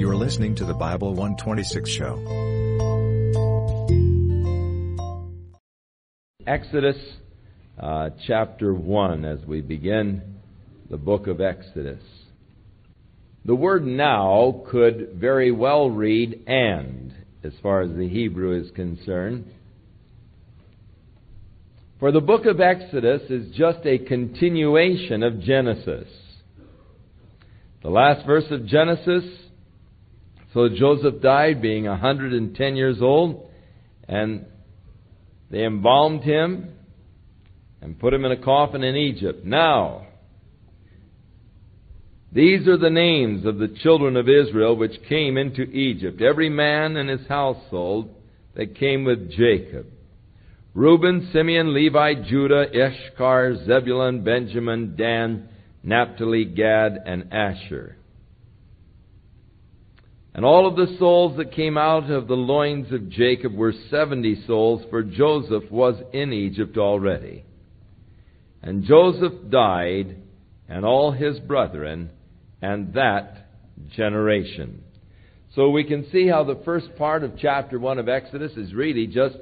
You are listening to the Bible 126 show. Exodus uh, chapter 1 as we begin the book of Exodus. The word now could very well read and as far as the Hebrew is concerned. For the book of Exodus is just a continuation of Genesis. The last verse of Genesis so Joseph died, being a 110 years old, and they embalmed him and put him in a coffin in Egypt. Now, these are the names of the children of Israel which came into Egypt, every man and his household that came with Jacob. Reuben, Simeon, Levi, Judah, Issachar, Zebulun, Benjamin, Dan, Naphtali, Gad, and Asher. And all of the souls that came out of the loins of Jacob were seventy souls, for Joseph was in Egypt already. And Joseph died, and all his brethren, and that generation. So we can see how the first part of chapter 1 of Exodus is really just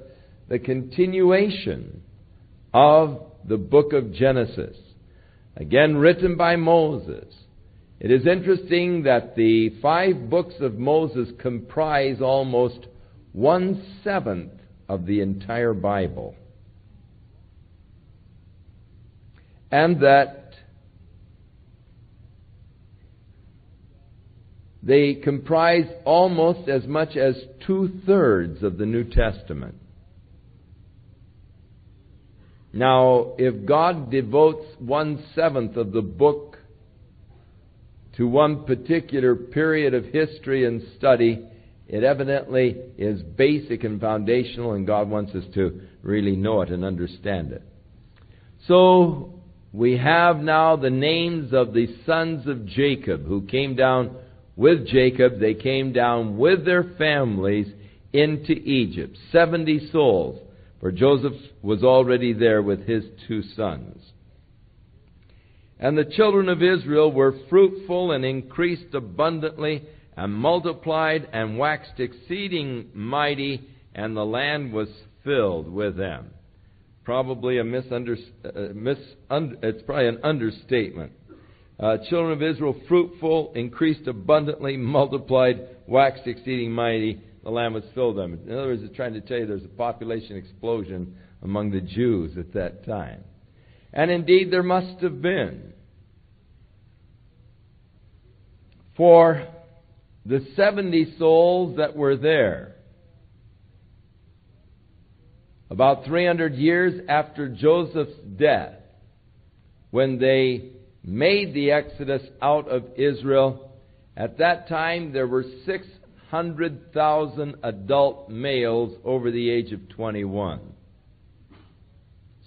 the continuation of the book of Genesis. Again, written by Moses. It is interesting that the five books of Moses comprise almost one seventh of the entire Bible. And that they comprise almost as much as two thirds of the New Testament. Now, if God devotes one seventh of the book to one particular period of history and study, it evidently is basic and foundational, and God wants us to really know it and understand it. So, we have now the names of the sons of Jacob who came down with Jacob. They came down with their families into Egypt. Seventy souls, for Joseph was already there with his two sons. And the children of Israel were fruitful and increased abundantly and multiplied and waxed exceeding mighty, and the land was filled with them. Probably a misunderstanding. Uh, mis- un- it's probably an understatement. Uh, children of Israel, fruitful, increased abundantly, multiplied, waxed exceeding mighty. The land was filled with them. In other words, it's trying to tell you there's a population explosion among the Jews at that time. And indeed, there must have been. For the 70 souls that were there, about 300 years after Joseph's death, when they made the exodus out of Israel, at that time there were 600,000 adult males over the age of 21.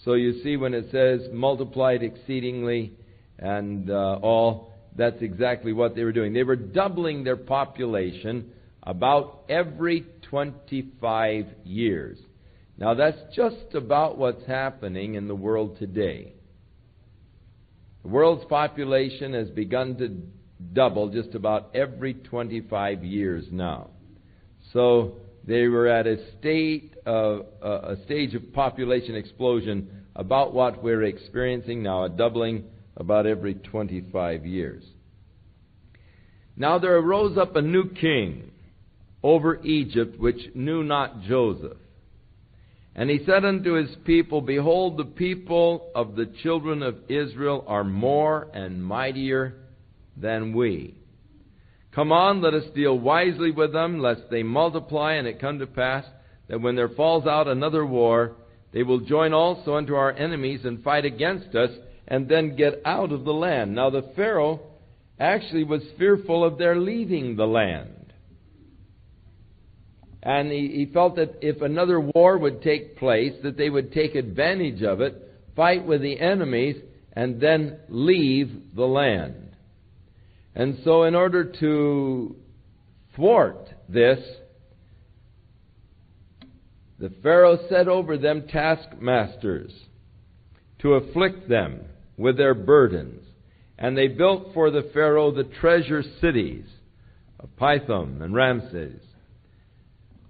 So you see, when it says multiplied exceedingly and uh, all, that's exactly what they were doing. They were doubling their population about every 25 years. Now, that's just about what's happening in the world today. The world's population has begun to double just about every 25 years now. So, they were at a state of uh, a stage of population explosion about what we're experiencing now, a doubling about every 25 years. Now there arose up a new king over Egypt which knew not Joseph. And he said unto his people, Behold, the people of the children of Israel are more and mightier than we. Come on, let us deal wisely with them, lest they multiply, and it come to pass that when there falls out another war, they will join also unto our enemies and fight against us, and then get out of the land. Now the Pharaoh actually was fearful of their leaving the land. And he, he felt that if another war would take place, that they would take advantage of it, fight with the enemies, and then leave the land. And so, in order to thwart this, the Pharaoh set over them taskmasters to afflict them with their burdens. And they built for the Pharaoh the treasure cities of Pithom and Ramses.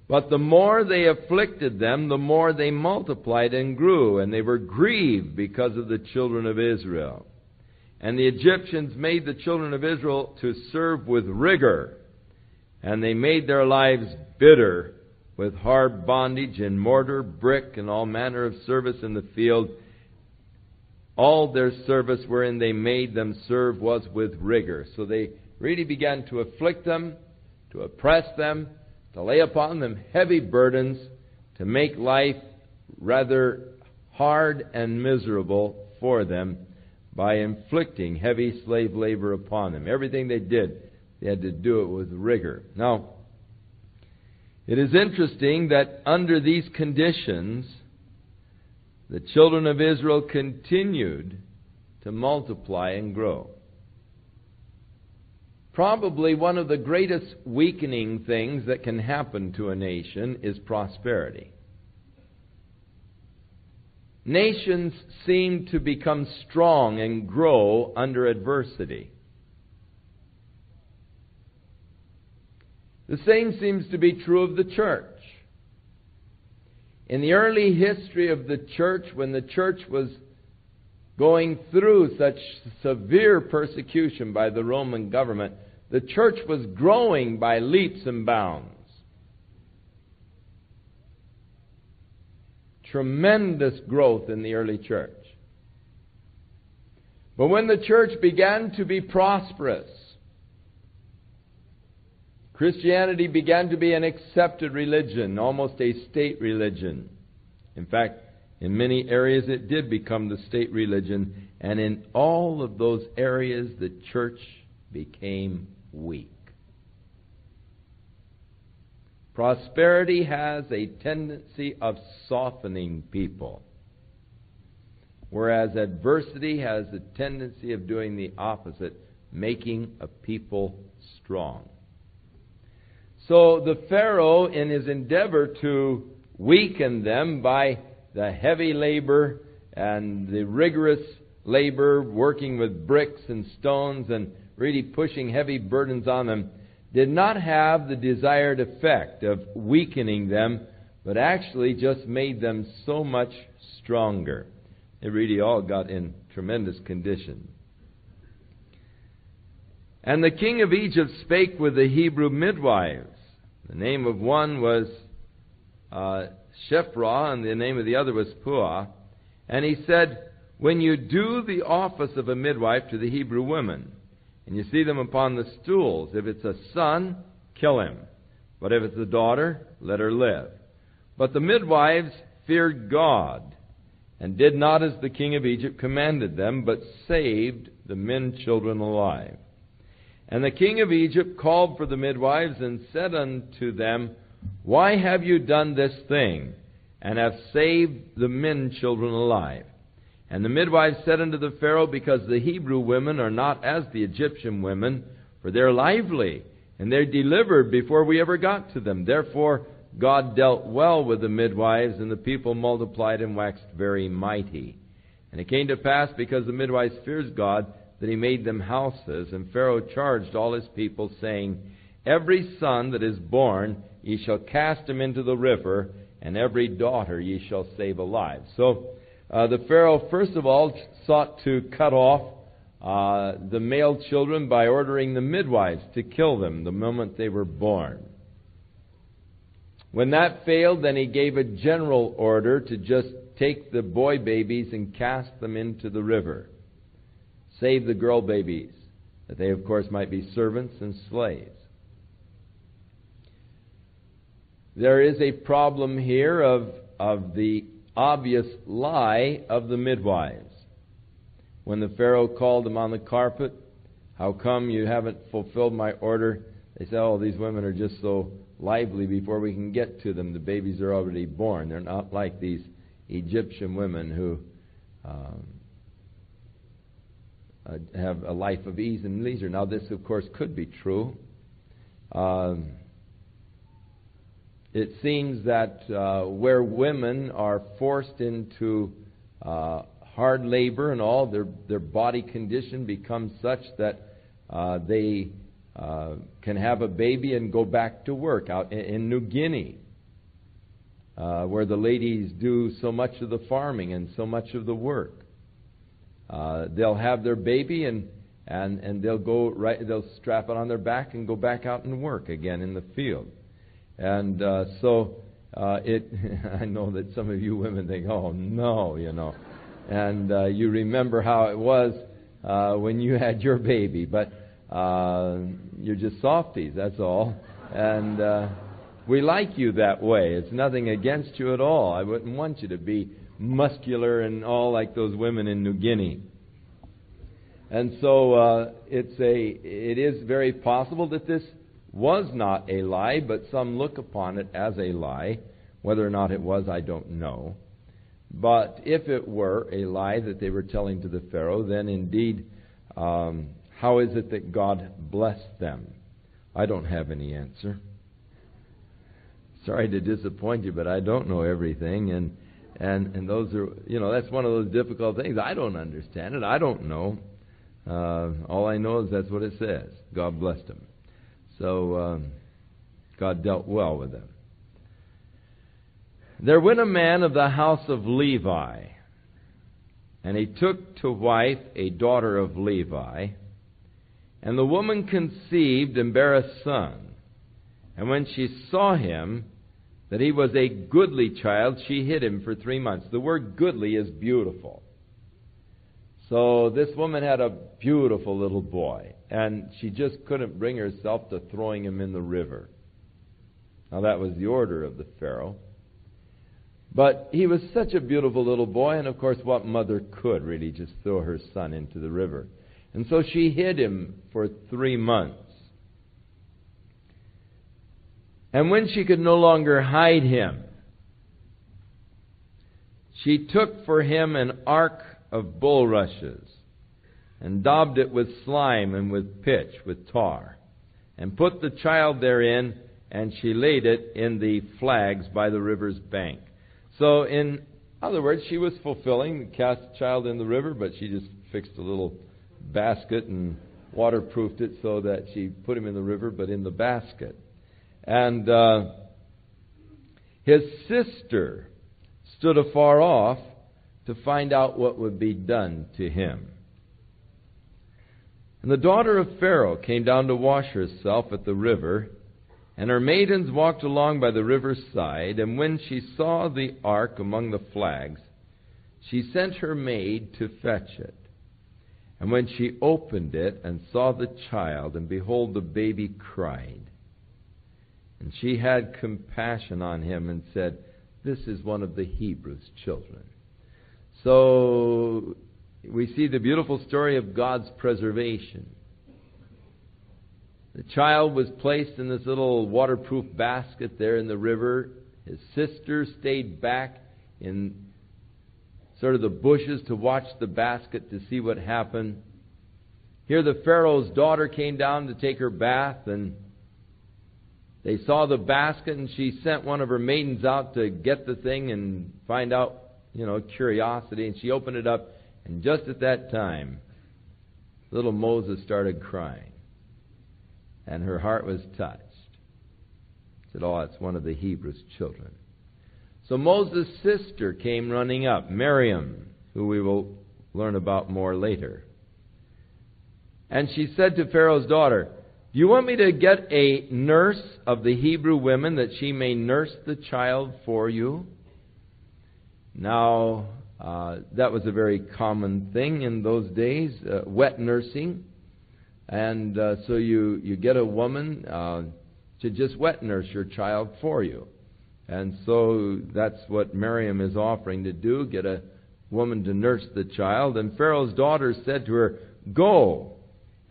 But the more they afflicted them, the more they multiplied and grew, and they were grieved because of the children of Israel. And the Egyptians made the children of Israel to serve with rigor, and they made their lives bitter with hard bondage and mortar, brick, and all manner of service in the field. All their service wherein they made them serve was with rigor. So they really began to afflict them, to oppress them, to lay upon them heavy burdens, to make life rather hard and miserable for them by inflicting heavy slave labor upon them. Everything they did, they had to do it with rigor. Now, it is interesting that under these conditions, the children of Israel continued to multiply and grow. Probably one of the greatest weakening things that can happen to a nation is prosperity. Nations seem to become strong and grow under adversity. The same seems to be true of the church. In the early history of the church, when the church was going through such severe persecution by the Roman government, the church was growing by leaps and bounds. Tremendous growth in the early church. But when the church began to be prosperous, Christianity began to be an accepted religion, almost a state religion. In fact, in many areas it did become the state religion, and in all of those areas the church became weak. Prosperity has a tendency of softening people, whereas adversity has a tendency of doing the opposite, making a people strong. So the Pharaoh, in his endeavor to weaken them by the heavy labor and the rigorous labor, working with bricks and stones and really pushing heavy burdens on them, did not have the desired effect of weakening them, but actually just made them so much stronger. They really all got in tremendous condition. And the king of Egypt spake with the Hebrew midwives the name of one was uh, Shiphrah, and the name of the other was Puah. And he said, When you do the office of a midwife to the Hebrew women, and you see them upon the stools, if it's a son, kill him. But if it's a daughter, let her live. But the midwives feared God, and did not as the king of Egypt commanded them, but saved the men children alive. And the king of Egypt called for the midwives and said unto them, Why have you done this thing, and have saved the men children alive? And the midwives said unto the Pharaoh, Because the Hebrew women are not as the Egyptian women, for they're lively, and they're delivered before we ever got to them. Therefore God dealt well with the midwives, and the people multiplied and waxed very mighty. And it came to pass, because the midwives feared God, that he made them houses. And Pharaoh charged all his people, saying, Every son that is born ye shall cast him into the river, and every daughter ye shall save alive. So uh, the Pharaoh, first of all, sought to cut off uh, the male children by ordering the midwives to kill them the moment they were born. When that failed, then he gave a general order to just take the boy babies and cast them into the river save the girl babies, that they, of course, might be servants and slaves. There is a problem here of, of the obvious lie of the midwives. When the Pharaoh called them on the carpet, How come you haven't fulfilled my order? They said, Oh, these women are just so lively before we can get to them. The babies are already born. They're not like these Egyptian women who um, uh, have a life of ease and leisure. Now, this, of course, could be true. Um, it seems that uh, where women are forced into uh, hard labor and all, their, their body condition becomes such that uh, they uh, can have a baby and go back to work out in, in New Guinea, uh, where the ladies do so much of the farming and so much of the work. Uh, they'll have their baby and and and they'll go right. They'll strap it on their back and go back out and work again in the field. And uh, so uh, it. I know that some of you women think, "Oh no," you know, and uh, you remember how it was uh, when you had your baby, but uh, you're just softies. That's all, and. Uh, we like you that way. It's nothing against you at all. I wouldn't want you to be muscular and all like those women in New Guinea. And so uh, it's a, it is very possible that this was not a lie, but some look upon it as a lie. Whether or not it was, I don't know. But if it were a lie that they were telling to the Pharaoh, then indeed, um, how is it that God blessed them? I don't have any answer. Sorry to disappoint you, but I don't know everything, and and and those are you know that's one of those difficult things. I don't understand it. I don't know. Uh, all I know is that's what it says. God blessed them. So um, God dealt well with them. There went a man of the house of Levi, and he took to wife a daughter of Levi, and the woman conceived and bare a son. And when she saw him, that he was a goodly child, she hid him for three months. The word goodly is beautiful. So this woman had a beautiful little boy, and she just couldn't bring herself to throwing him in the river. Now that was the order of the Pharaoh. But he was such a beautiful little boy, and of course, what mother could really just throw her son into the river? And so she hid him for three months. And when she could no longer hide him, she took for him an ark of bulrushes and daubed it with slime and with pitch, with tar, and put the child therein, and she laid it in the flags by the river's bank. So, in other words, she was fulfilling cast the child in the river, but she just fixed a little basket and waterproofed it so that she put him in the river, but in the basket. And uh, his sister stood afar off to find out what would be done to him. And the daughter of Pharaoh came down to wash herself at the river, and her maidens walked along by the river's side. And when she saw the ark among the flags, she sent her maid to fetch it. And when she opened it and saw the child, and behold, the baby cried. And she had compassion on him and said, This is one of the Hebrews' children. So we see the beautiful story of God's preservation. The child was placed in this little waterproof basket there in the river. His sister stayed back in sort of the bushes to watch the basket to see what happened. Here, the Pharaoh's daughter came down to take her bath, and they saw the basket, and she sent one of her maidens out to get the thing and find out, you know, curiosity. And she opened it up, and just at that time, little Moses started crying. And her heart was touched. She said, Oh, it's one of the Hebrews' children. So Moses' sister came running up, Miriam, who we will learn about more later. And she said to Pharaoh's daughter, do you want me to get a nurse of the Hebrew women that she may nurse the child for you? Now, uh, that was a very common thing in those days, uh, wet nursing. And uh, so you, you get a woman uh, to just wet nurse your child for you. And so that's what Miriam is offering to do get a woman to nurse the child. And Pharaoh's daughter said to her, Go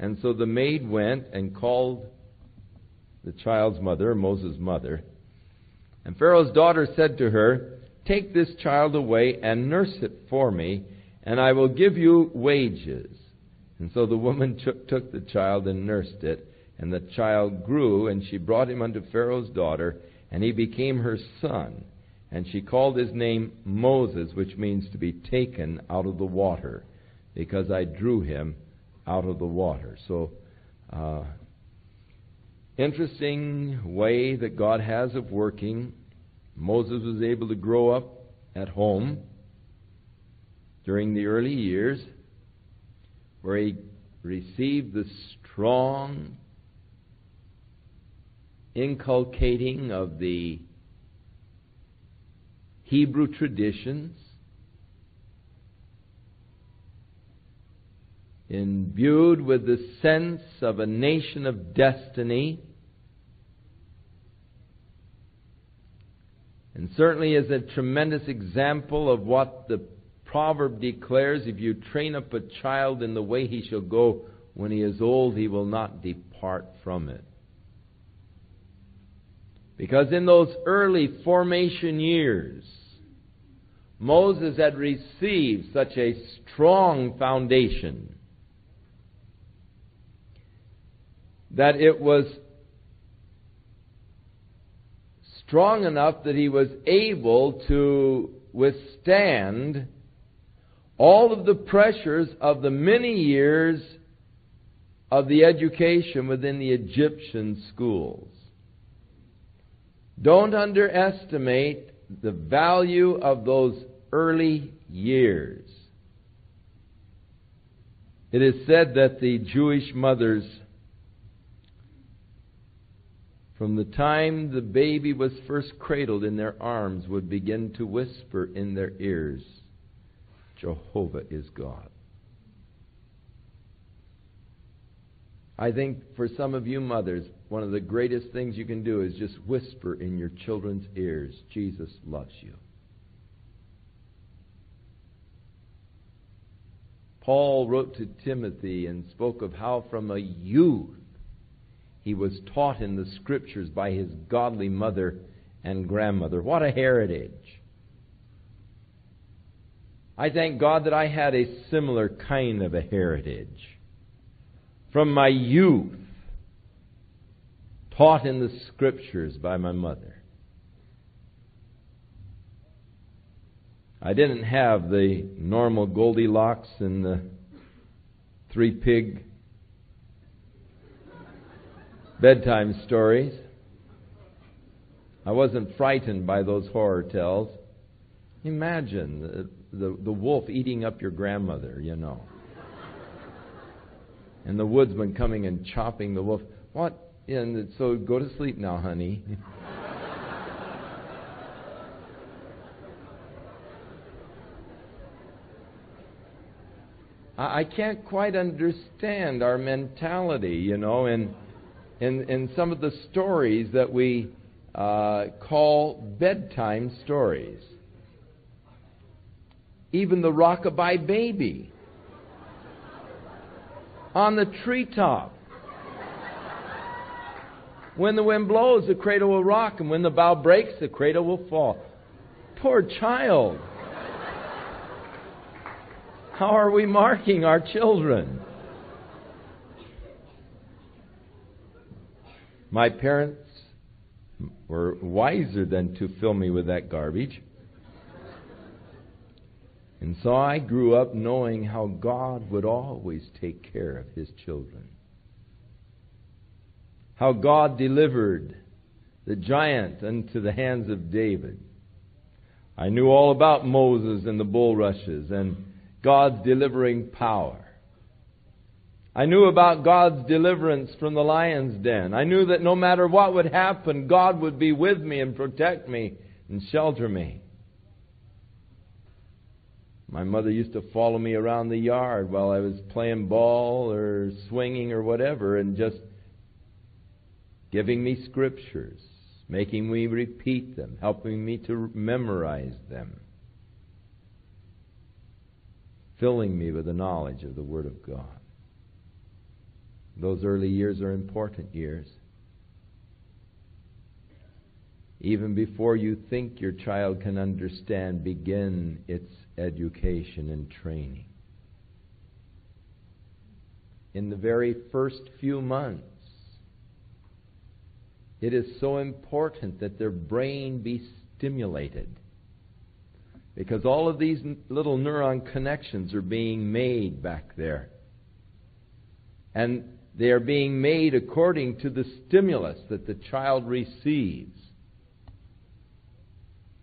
and so the maid went and called the child's mother, Moses' mother. And Pharaoh's daughter said to her, Take this child away and nurse it for me, and I will give you wages. And so the woman took the child and nursed it. And the child grew, and she brought him unto Pharaoh's daughter, and he became her son. And she called his name Moses, which means to be taken out of the water, because I drew him out of the water. So uh, interesting way that God has of working. Moses was able to grow up at home during the early years where he received the strong inculcating of the Hebrew traditions, imbued with the sense of a nation of destiny, and certainly is a tremendous example of what the proverb declares if you train up a child in the way he shall go, when he is old, he will not depart from it. Because in those early formation years, Moses had received such a strong foundation that it was strong enough that he was able to withstand all of the pressures of the many years of the education within the Egyptian schools. Don't underestimate the value of those early years. It is said that the Jewish mothers, from the time the baby was first cradled in their arms, would begin to whisper in their ears, Jehovah is God. I think for some of you mothers, one of the greatest things you can do is just whisper in your children's ears, Jesus loves you. Paul wrote to Timothy and spoke of how from a youth he was taught in the scriptures by his godly mother and grandmother. What a heritage! I thank God that I had a similar kind of a heritage. From my youth, taught in the scriptures by my mother. I didn't have the normal Goldilocks and the three pig bedtime stories. I wasn't frightened by those horror tales. Imagine the, the, the wolf eating up your grandmother, you know. And the woodsman coming and chopping the wolf. What and so go to sleep now, honey. I can't quite understand our mentality, you know, in, in, in some of the stories that we uh, call bedtime stories. Even the rockabye baby on the treetop. When the wind blows, the cradle will rock, and when the bough breaks, the cradle will fall. Poor child. How are we marking our children? My parents were wiser than to fill me with that garbage. And so I grew up knowing how God would always take care of His children how God delivered the giant into the hands of David. I knew all about Moses and the bulrushes and God's delivering power. I knew about God's deliverance from the lion's den. I knew that no matter what would happen, God would be with me and protect me and shelter me. My mother used to follow me around the yard while I was playing ball or swinging or whatever and just giving me scriptures, making me repeat them, helping me to memorize them, filling me with the knowledge of the Word of God. Those early years are important years. Even before you think your child can understand, begin its education and training. In the very first few months, it is so important that their brain be stimulated. Because all of these little neuron connections are being made back there. And they are being made according to the stimulus that the child receives.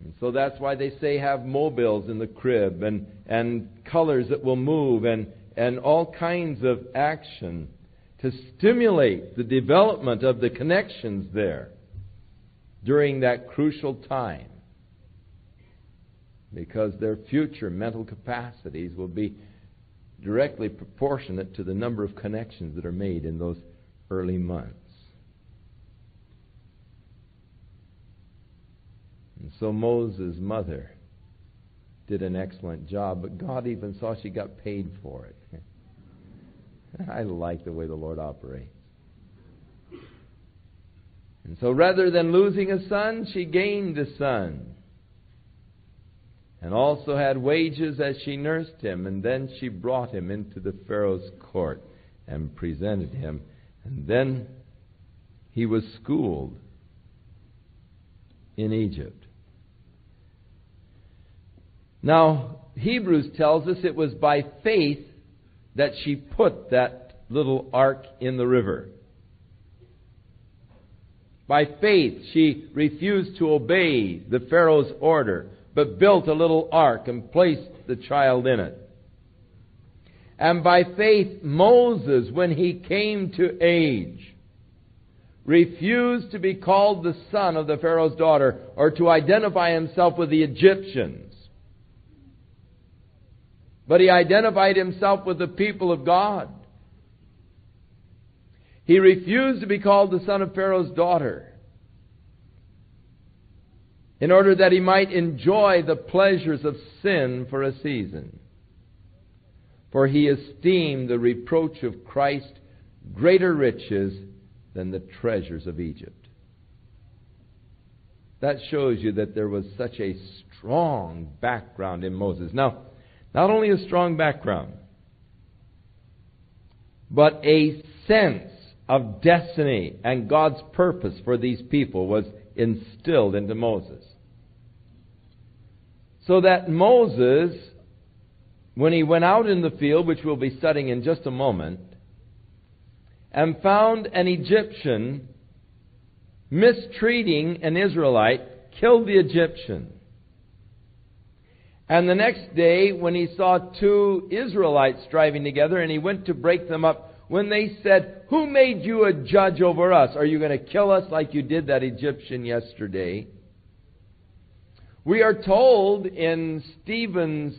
And so that's why they say have mobiles in the crib and, and colors that will move and, and all kinds of action to stimulate the development of the connections there during that crucial time. Because their future mental capacities will be directly proportionate to the number of connections that are made in those early months. And so Moses' mother did an excellent job, but God even saw she got paid for it. I like the way the Lord operates. And so rather than losing a son, she gained a son. And also had wages as she nursed him. And then she brought him into the Pharaoh's court and presented him. And then he was schooled in Egypt. Now, Hebrews tells us it was by faith that she put that little ark in the river. By faith, she refused to obey the Pharaoh's order, but built a little ark and placed the child in it. And by faith, Moses, when he came to age, refused to be called the son of the Pharaoh's daughter or to identify himself with the Egyptians. But he identified himself with the people of God. He refused to be called the son of Pharaoh's daughter in order that he might enjoy the pleasures of sin for a season. For he esteemed the reproach of Christ greater riches than the treasures of Egypt. That shows you that there was such a strong background in Moses. Now, not only a strong background, but a sense of destiny and God's purpose for these people was instilled into Moses. So that Moses, when he went out in the field, which we'll be studying in just a moment, and found an Egyptian mistreating an Israelite, killed the Egyptian. And the next day, when he saw two Israelites striving together and he went to break them up, when they said, Who made you a judge over us? Are you going to kill us like you did that Egyptian yesterday? We are told in Stephen's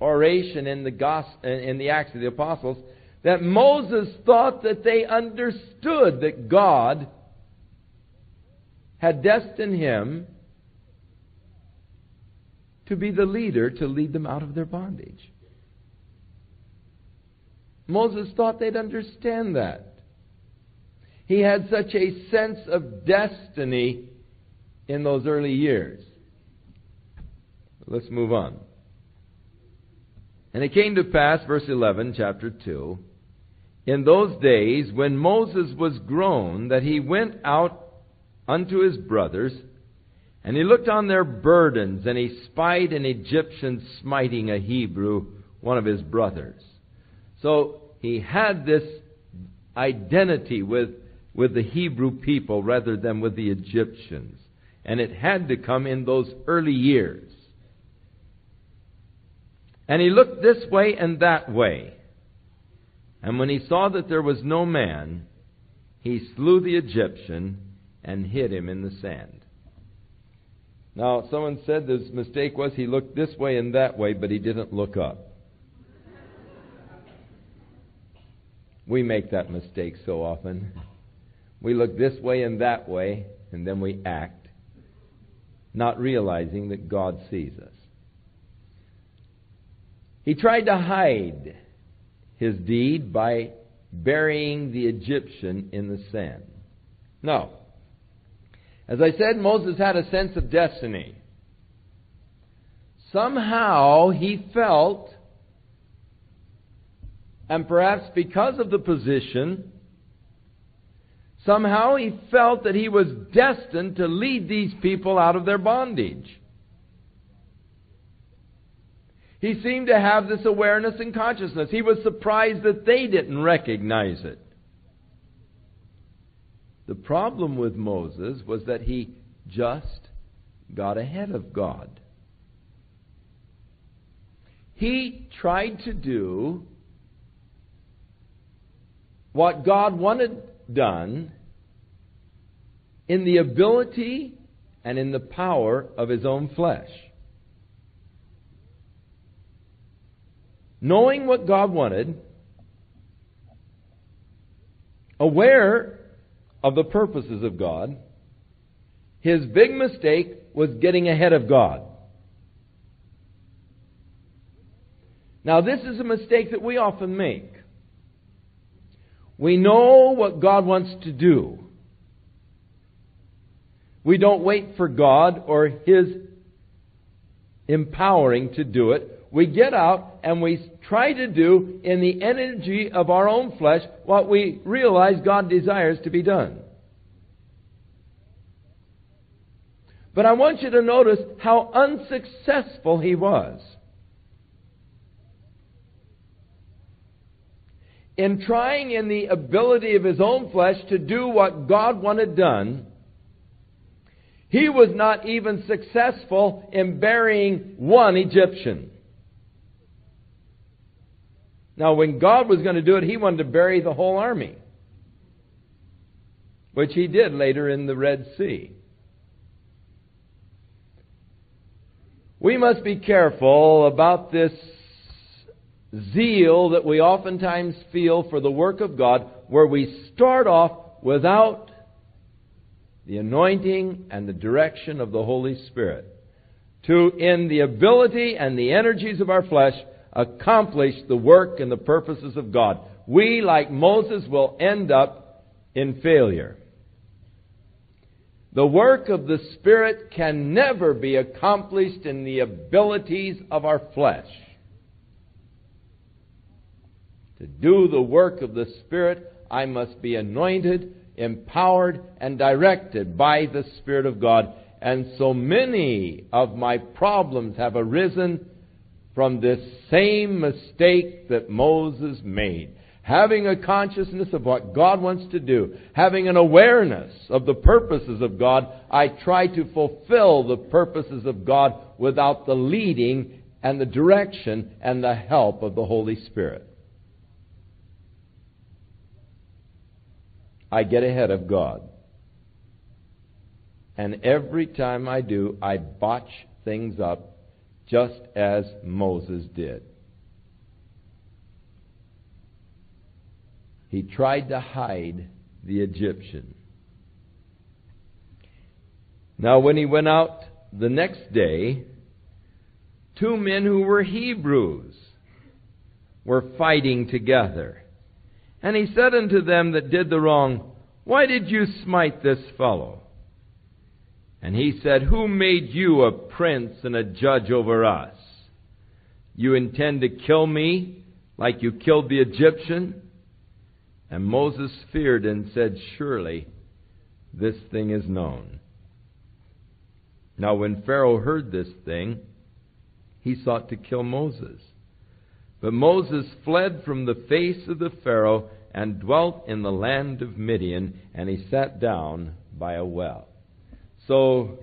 oration in the, gospel, in the Acts of the Apostles that Moses thought that they understood that God had destined him to be the leader to lead them out of their bondage. Moses thought they'd understand that. He had such a sense of destiny in those early years. Let's move on. And it came to pass, verse 11, chapter 2, in those days when Moses was grown, that he went out unto his brothers and he looked on their burdens, and he spied an Egyptian smiting a Hebrew, one of his brothers. So he had this identity with, with the Hebrew people rather than with the Egyptians. And it had to come in those early years. And he looked this way and that way. And when he saw that there was no man, he slew the Egyptian and hid him in the sand. Now, someone said his mistake was he looked this way and that way, but he didn't look up. We make that mistake so often. We look this way and that way, and then we act, not realizing that God sees us. He tried to hide his deed by burying the Egyptian in the sand. No. As I said, Moses had a sense of destiny. Somehow he felt, and perhaps because of the position, somehow he felt that he was destined to lead these people out of their bondage. He seemed to have this awareness and consciousness. He was surprised that they didn't recognize it. The problem with Moses was that he just got ahead of God. He tried to do what God wanted done in the ability and in the power of his own flesh. Knowing what God wanted, aware of the purposes of God, his big mistake was getting ahead of God. Now, this is a mistake that we often make. We know what God wants to do. We don't wait for God or His empowering to do it. We get out and we try to do in the energy of our own flesh what we realize God desires to be done. But I want you to notice how unsuccessful he was. In trying in the ability of his own flesh to do what God wanted done, he was not even successful in burying one Egyptian. Now, when God was going to do it, he wanted to bury the whole army, which he did later in the Red Sea. We must be careful about this zeal that we oftentimes feel for the work of God, where we start off without the anointing and the direction of the Holy Spirit to, in the ability and the energies of our flesh, accomplish the work and the purposes of God. We, like Moses, will end up in failure. The work of the Spirit can never be accomplished in the abilities of our flesh. To do the work of the Spirit, I must be anointed, empowered, and directed by the Spirit of God. And so many of my problems have arisen from this same mistake that Moses made having a consciousness of what God wants to do, having an awareness of the purposes of God, I try to fulfill the purposes of God without the leading and the direction and the help of the Holy Spirit. I get ahead of God. And every time I do, I botch things up just as Moses did. he tried to hide the Egyptian. Now, when he went out the next day, two men who were Hebrews were fighting together. And he said unto them that did the wrong, Why did you smite this fellow? And he said, Who made you a prince and a judge over us? You intend to kill me like you killed the Egyptian? And Moses feared and said, Surely this thing is known. Now, when Pharaoh heard this thing, he sought to kill Moses. But Moses fled from the face of the Pharaoh and dwelt in the land of Midian, and he sat down by a well. So,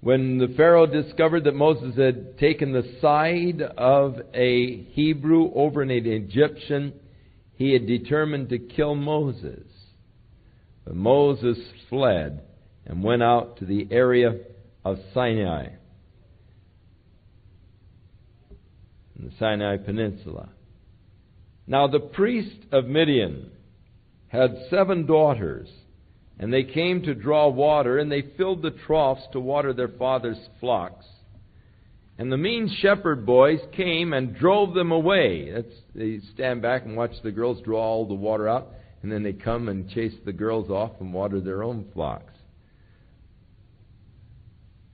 when the Pharaoh discovered that Moses had taken the side of a Hebrew over an Egyptian, he had determined to kill Moses. But Moses fled and went out to the area of Sinai, in the Sinai Peninsula. Now the priest of Midian had seven daughters, and they came to draw water, and they filled the troughs to water their father's flocks. And the mean shepherd boys came and drove them away. That's, they stand back and watch the girls draw all the water out, and then they come and chase the girls off and water their own flocks.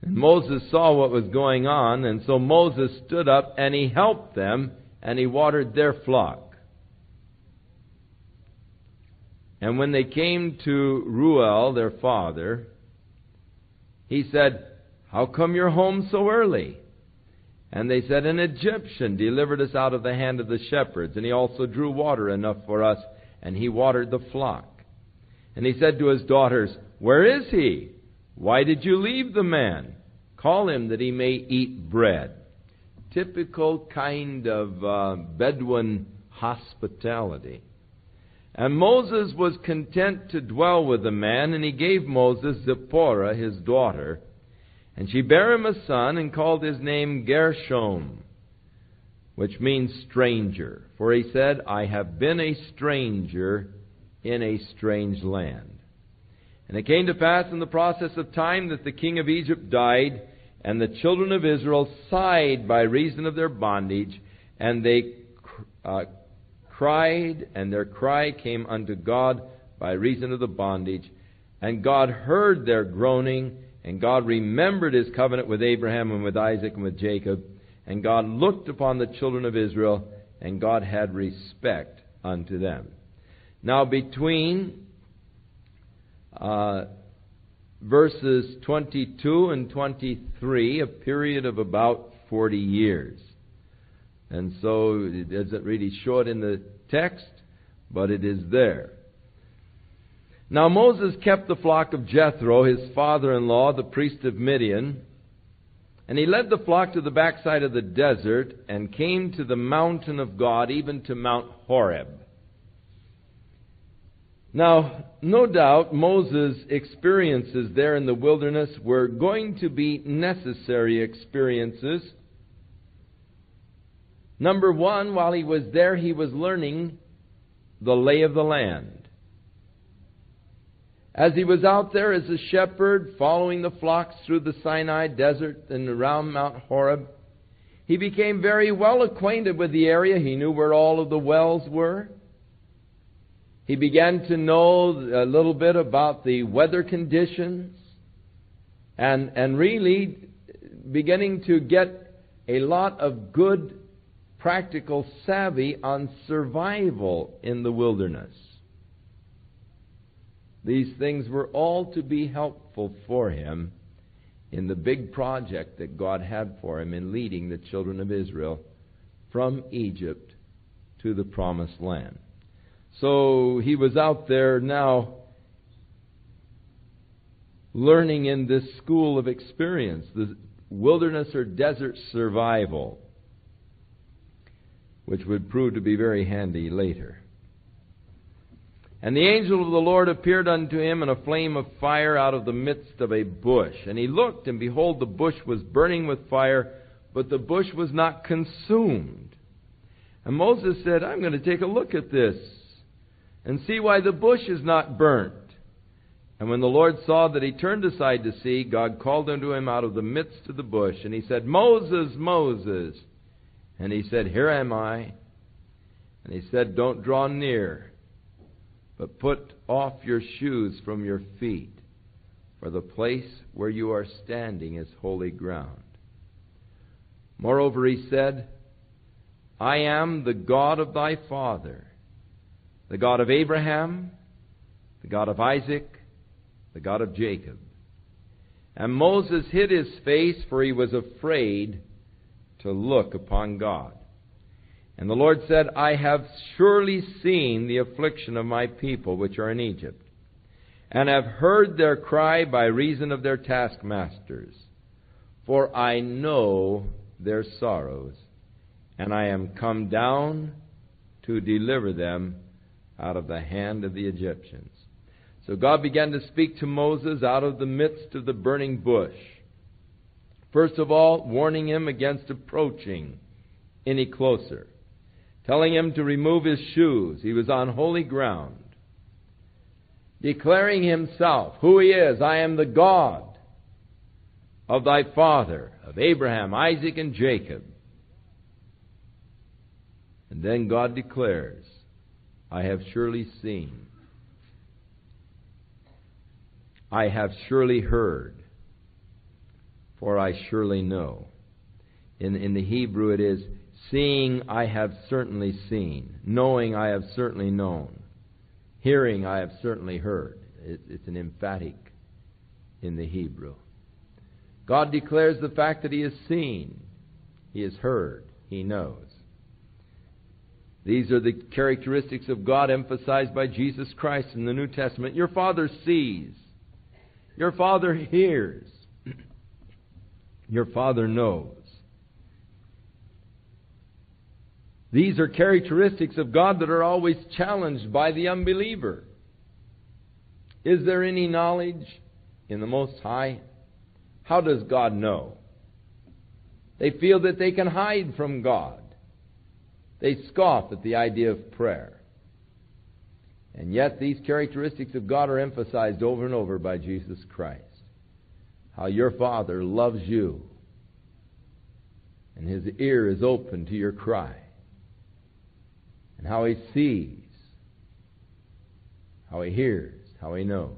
And Moses saw what was going on, and so Moses stood up and he helped them, and he watered their flock. And when they came to Reuel, their father, he said, How come you're home so early? And they said, An Egyptian delivered us out of the hand of the shepherds, and he also drew water enough for us, and he watered the flock. And he said to his daughters, Where is he? Why did you leave the man? Call him that he may eat bread. Typical kind of uh, Bedouin hospitality. And Moses was content to dwell with the man, and he gave Moses Zipporah, his daughter. And she bare him a son, and called his name Gershom, which means stranger. For he said, I have been a stranger in a strange land. And it came to pass in the process of time that the king of Egypt died, and the children of Israel sighed by reason of their bondage, and they uh, cried, and their cry came unto God by reason of the bondage. And God heard their groaning, and God remembered his covenant with Abraham and with Isaac and with Jacob. And God looked upon the children of Israel, and God had respect unto them. Now, between uh, verses 22 and 23, a period of about 40 years. And so it doesn't really short in the text, but it is there. Now Moses kept the flock of Jethro, his father in law, the priest of Midian, and he led the flock to the backside of the desert and came to the mountain of God, even to Mount Horeb. Now, no doubt Moses' experiences there in the wilderness were going to be necessary experiences. Number one, while he was there, he was learning the lay of the land. As he was out there as a shepherd, following the flocks through the Sinai desert and around Mount Horeb, he became very well acquainted with the area. He knew where all of the wells were. He began to know a little bit about the weather conditions and, and really beginning to get a lot of good practical savvy on survival in the wilderness. These things were all to be helpful for him in the big project that God had for him in leading the children of Israel from Egypt to the promised land. So he was out there now learning in this school of experience, the wilderness or desert survival, which would prove to be very handy later. And the angel of the Lord appeared unto him in a flame of fire out of the midst of a bush. And he looked, and behold, the bush was burning with fire, but the bush was not consumed. And Moses said, I'm going to take a look at this and see why the bush is not burnt. And when the Lord saw that he turned aside to see, God called unto him out of the midst of the bush, and he said, Moses, Moses. And he said, Here am I. And he said, Don't draw near, but put off your shoes from your feet, for the place where you are standing is holy ground. Moreover, he said, I am the God of thy father the God of Abraham, the God of Isaac, the God of Jacob. And Moses hid his face, for he was afraid to look upon God. And the Lord said, I have surely seen the affliction of my people which are in Egypt, and have heard their cry by reason of their taskmasters. For I know their sorrows, and I am come down to deliver them out of the hand of the Egyptians. So God began to speak to Moses out of the midst of the burning bush. First of all, warning him against approaching any closer, telling him to remove his shoes. He was on holy ground. Declaring himself who he is I am the God of thy father, of Abraham, Isaac, and Jacob. And then God declares, I have surely seen. I have surely heard, for I surely know. In, in the Hebrew it is, seeing I have certainly seen, knowing I have certainly known, hearing I have certainly heard. It, it's an emphatic in the Hebrew. God declares the fact that He has seen. He has heard. He knows. These are the characteristics of God emphasized by Jesus Christ in the New Testament. Your Father sees. Your Father hears. Your Father knows. These are characteristics of God that are always challenged by the unbeliever. Is there any knowledge in the Most High? How does God know? They feel that they can hide from God. They scoff at the idea of prayer. And yet, these characteristics of God are emphasized over and over by Jesus Christ. How your Father loves you, and His ear is open to your cry, and how He sees, how He hears, how He knows.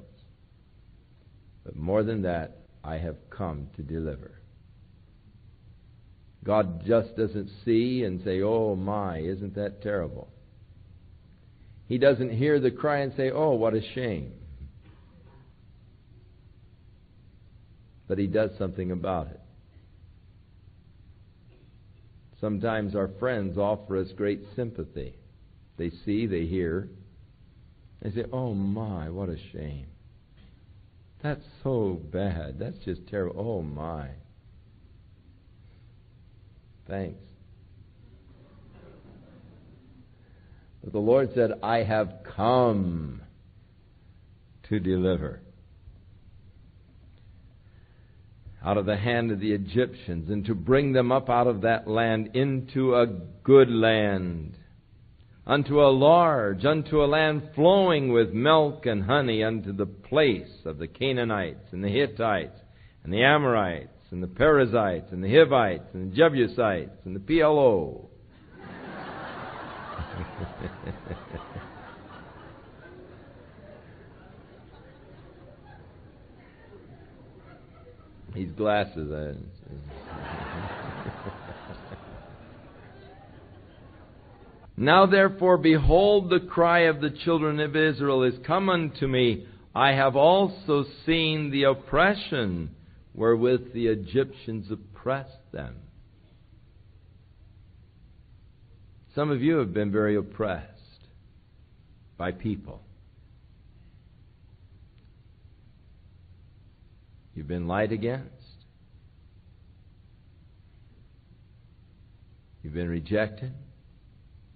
But more than that, I have come to deliver. God just doesn't see and say, Oh my, isn't that terrible? He doesn't hear the cry and say, Oh, what a shame. But He does something about it. Sometimes our friends offer us great sympathy. They see, they hear. They say, Oh my, what a shame. That's so bad. That's just terrible. Oh my. Thanks. But the Lord said, I have come to deliver. Out of the hand of the Egyptians, and to bring them up out of that land into a good land, unto a large, unto a land flowing with milk and honey, unto the place of the Canaanites and the Hittites and the Amorites and the Perizzites and the Hivites and the Jebusites and the PLO. These glasses. Now therefore, behold, the cry of the children of Israel is come unto me. I have also seen the oppression wherewith the Egyptians oppressed them. Some of you have been very oppressed by people. You've been lied against. You've been rejected.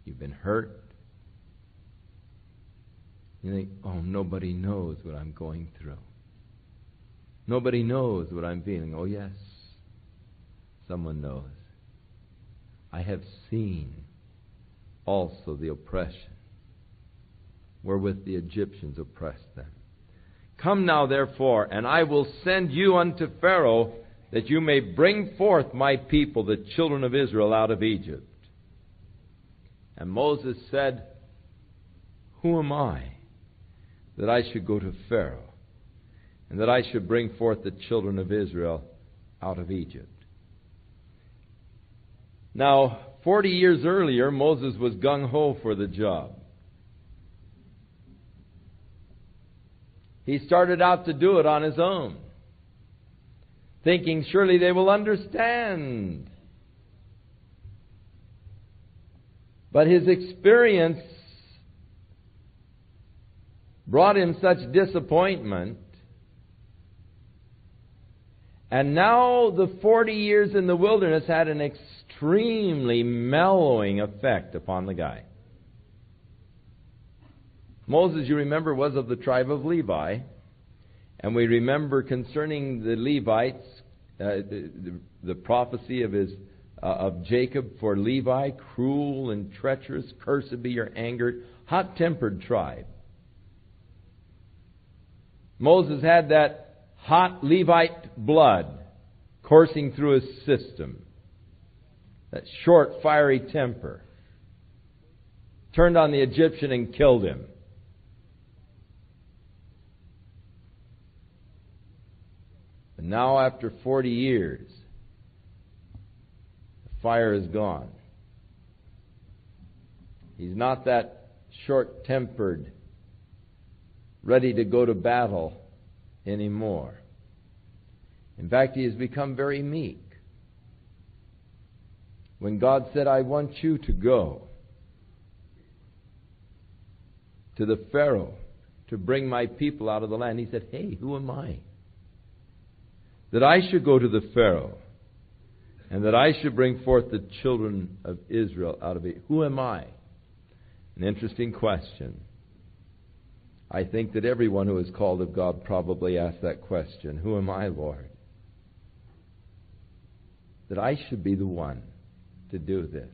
You've been hurt. You think, oh, nobody knows what I'm going through. Nobody knows what I'm feeling. Oh, yes, someone knows. I have seen also the oppression wherewith the Egyptians oppressed them. Come now, therefore, and I will send you unto Pharaoh, that you may bring forth my people, the children of Israel, out of Egypt. And Moses said, Who am I that I should go to Pharaoh? And that I should bring forth the children of Israel out of Egypt. Now, 40 years earlier, Moses was gung ho for the job. He started out to do it on his own, thinking surely they will understand. But his experience brought him such disappointment and now the 40 years in the wilderness had an extremely mellowing effect upon the guy. Moses, you remember, was of the tribe of Levi. And we remember concerning the Levites, uh, the, the, prophecy of his uh, of Jacob for Levi, cruel and treacherous, cursed be your anger, hot-tempered tribe. Moses had that hot Levite blood coursing through his system. That short, fiery temper. Turned on the Egyptian and killed him. And now, after 40 years, the fire is gone. He's not that short tempered, ready to go to battle anymore. In fact, he has become very meek. when God said, I want you to go to the Pharaoh to bring my people out of the land, he said, Hey, who am I? That I should go to the Pharaoh and that I should bring forth the children of Israel out of it. Who am I? An interesting question. I think that everyone who is called of God probably asks that question Who am I, Lord? That I should be the one to do this.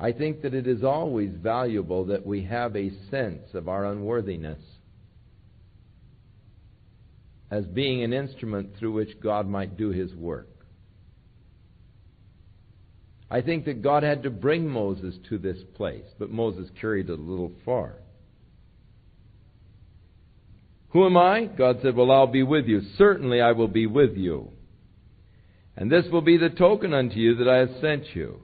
I think that it is always valuable that we have a sense of our unworthiness as being an instrument through which God might do his work. I think that God had to bring Moses to this place, but Moses carried it a little far. Who am I? God said, Well, I'll be with you. Certainly I will be with you. And this will be the token unto you that I have sent you.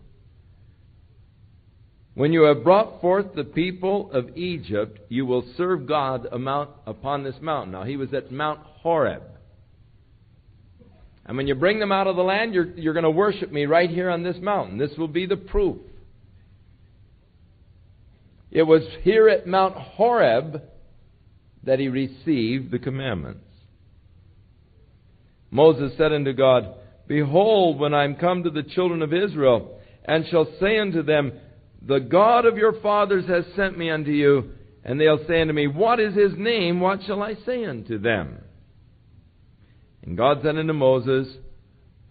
When you have brought forth the people of Egypt, you will serve God upon this mountain. Now, he was at Mount Horeb. And when you bring them out of the land, you're, you're going to worship me right here on this mountain. This will be the proof. It was here at Mount Horeb that he received the commandments. Moses said unto God, Behold, when I am come to the children of Israel, and shall say unto them, the God of your fathers has sent me unto you. And they'll say unto me, What is his name? What shall I say unto them? And God said unto Moses,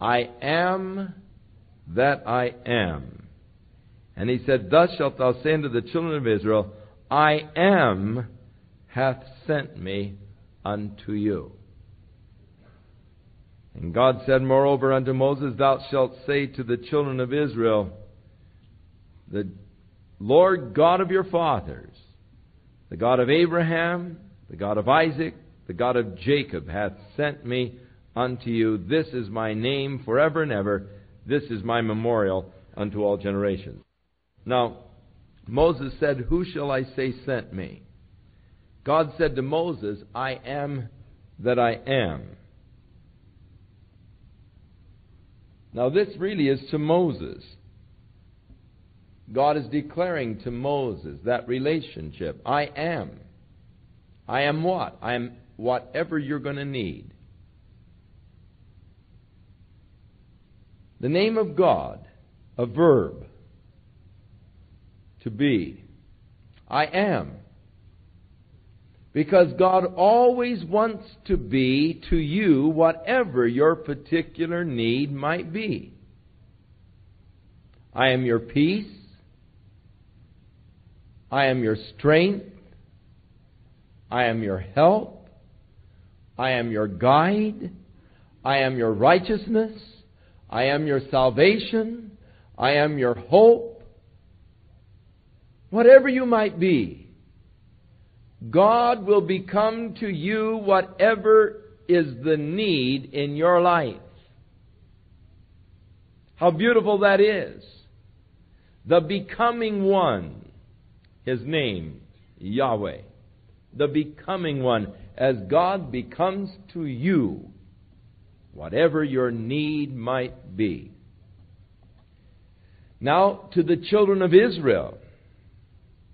I am that I am. And he said, Thus shalt thou say unto the children of Israel, I am hath sent me unto you. And God said moreover unto Moses, Thou shalt say to the children of Israel, The Lord God of your fathers, the God of Abraham, the God of Isaac, the God of Jacob, hath sent me unto you. This is my name forever and ever. This is my memorial unto all generations. Now, Moses said, Who shall I say sent me? God said to Moses, I am that I am. Now, this really is to Moses. God is declaring to Moses that relationship. I am. I am what? I am whatever you're going to need. The name of God, a verb, to be. I am. Because God always wants to be to you whatever your particular need might be. I am your peace. I am your strength. I am your help. I am your guide. I am your righteousness. I am your salvation. I am your hope. Whatever you might be, God will become to you whatever is the need in your life. How beautiful that is. The becoming one his name, Yahweh, the becoming one, as God becomes to you, whatever your need might be. Now, to the children of Israel,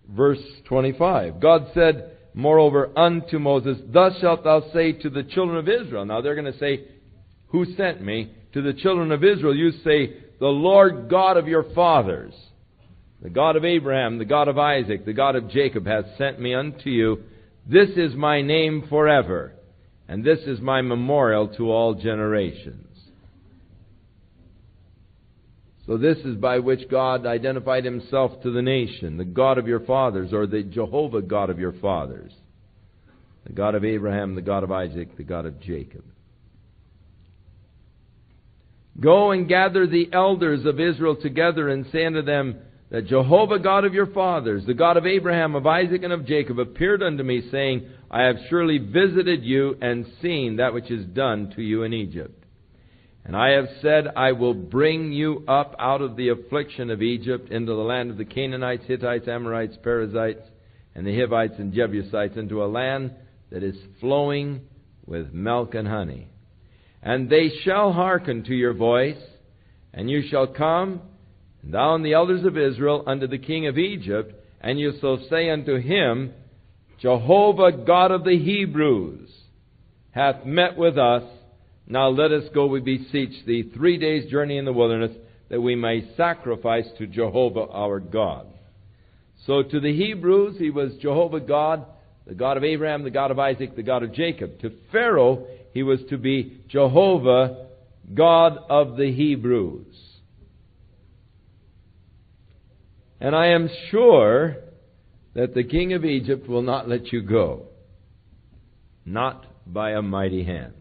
verse 25. God said, moreover, unto Moses, Thus shalt thou say to the children of Israel. Now they're going to say, Who sent me? To the children of Israel, you say, The Lord God of your fathers the God of Abraham, the God of Isaac, the God of Jacob hath sent me unto you. This is my name forever, and this is my memorial to all generations. So, this is by which God identified himself to the nation, the God of your fathers, or the Jehovah God of your fathers, the God of Abraham, the God of Isaac, the God of Jacob. Go and gather the elders of Israel together and say unto them, that Jehovah God of your fathers, the God of Abraham, of Isaac, and of Jacob, appeared unto me, saying, I have surely visited you and seen that which is done to you in Egypt. And I have said, I will bring you up out of the affliction of Egypt into the land of the Canaanites, Hittites, Amorites, Perizzites, and the Hivites and Jebusites, into a land that is flowing with milk and honey. And they shall hearken to your voice, and you shall come, thou and the elders of Israel, unto the king of Egypt, and ye shall say unto him, Jehovah God of the Hebrews hath met with us. Now let us go, we beseech thee, three days' journey in the wilderness, that we may sacrifice to Jehovah our God. So to the Hebrews, he was Jehovah God, the God of Abraham, the God of Isaac, the God of Jacob. To Pharaoh, he was to be Jehovah, God of the Hebrews. And I am sure that the king of Egypt will not let you go, not by a mighty hand.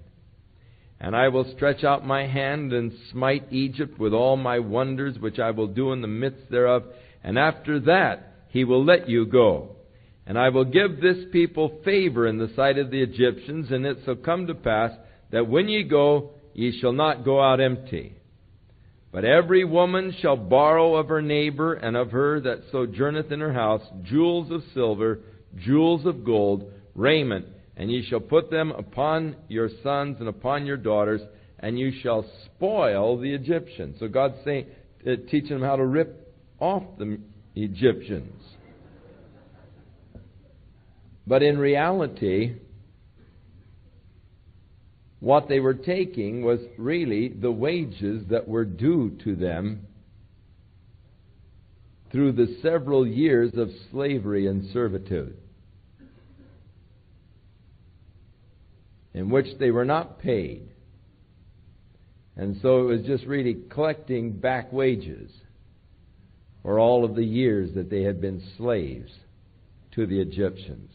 And I will stretch out my hand and smite Egypt with all my wonders which I will do in the midst thereof, and after that he will let you go. And I will give this people favor in the sight of the Egyptians, and it shall come to pass that when ye go, ye shall not go out empty. But every woman shall borrow of her neighbor and of her that sojourneth in her house jewels of silver, jewels of gold, raiment, and ye shall put them upon your sons and upon your daughters, and you shall spoil the Egyptians. So God's saying, uh, teaching them how to rip off the Egyptians. But in reality, what they were taking was really the wages that were due to them through the several years of slavery and servitude, in which they were not paid. And so it was just really collecting back wages for all of the years that they had been slaves to the Egyptians.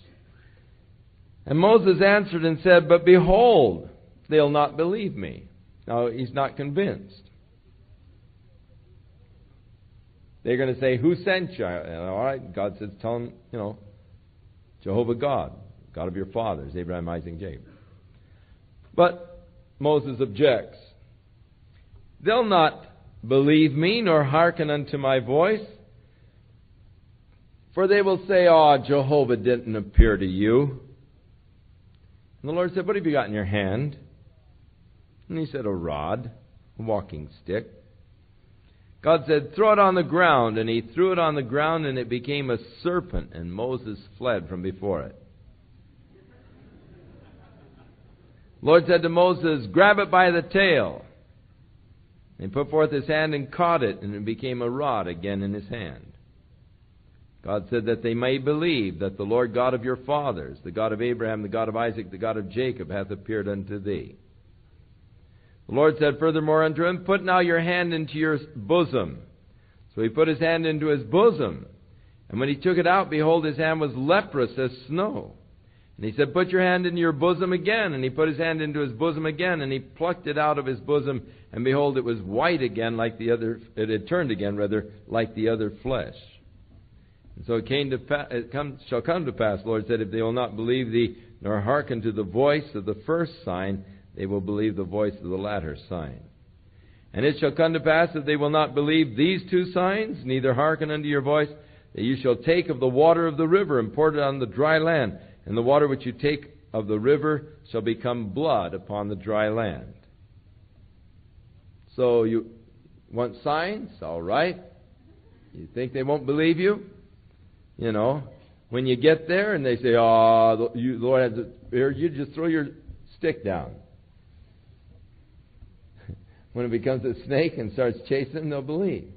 And Moses answered and said, But behold, they'll not believe me. Now, he's not convinced. They're going to say, Who sent you? All right, God says, Tell them, you know, Jehovah God, God of your fathers, Abraham, Isaac, Jacob. But Moses objects. They'll not believe me, nor hearken unto my voice. For they will say, Oh, Jehovah didn't appear to you. And the Lord said, What have you got in your hand? And he said, A rod, a walking stick. God said, Throw it on the ground. And he threw it on the ground, and it became a serpent, and Moses fled from before it. Lord said to Moses, Grab it by the tail. And he put forth his hand and caught it, and it became a rod again in his hand. God said that they may believe that the Lord God of your fathers, the God of Abraham, the God of Isaac, the God of Jacob, hath appeared unto thee. The Lord said furthermore unto him, Put now your hand into your bosom. So he put his hand into his bosom. And when he took it out, behold, his hand was leprous as snow. And he said, Put your hand into your bosom again. And he put his hand into his bosom again, and he plucked it out of his bosom, and behold, it was white again, like the other, it had turned again, rather, like the other flesh. And so it, came to pa- it come, shall come to pass, Lord said, if they will not believe thee, nor hearken to the voice of the first sign, they will believe the voice of the latter sign. And it shall come to pass that they will not believe these two signs, neither hearken unto your voice, that you shall take of the water of the river and pour it on the dry land, and the water which you take of the river shall become blood upon the dry land. So you want signs? All right. You think they won't believe you? You know, when you get there and they say, "Oh, the, you, Lord has," here, you just throw your stick down when it becomes a snake and starts chasing them, they'll believe.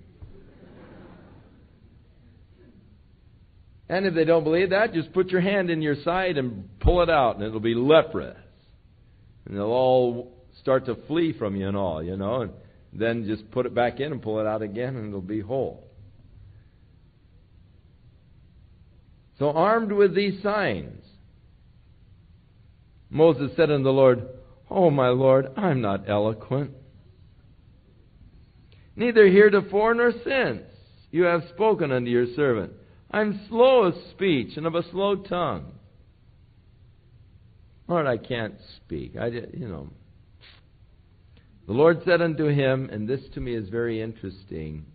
And if they don't believe that, just put your hand in your side and pull it out, and it'll be leprous. And they'll all start to flee from you and all, you know. And then just put it back in and pull it out again, and it'll be whole. So, armed with these signs, Moses said unto the Lord, Oh, my Lord, I'm not eloquent neither heretofore nor since you have spoken unto your servant. I'm slow of speech and of a slow tongue. Lord, I can't speak. I, you know. The Lord said unto him, and this to me is very interesting.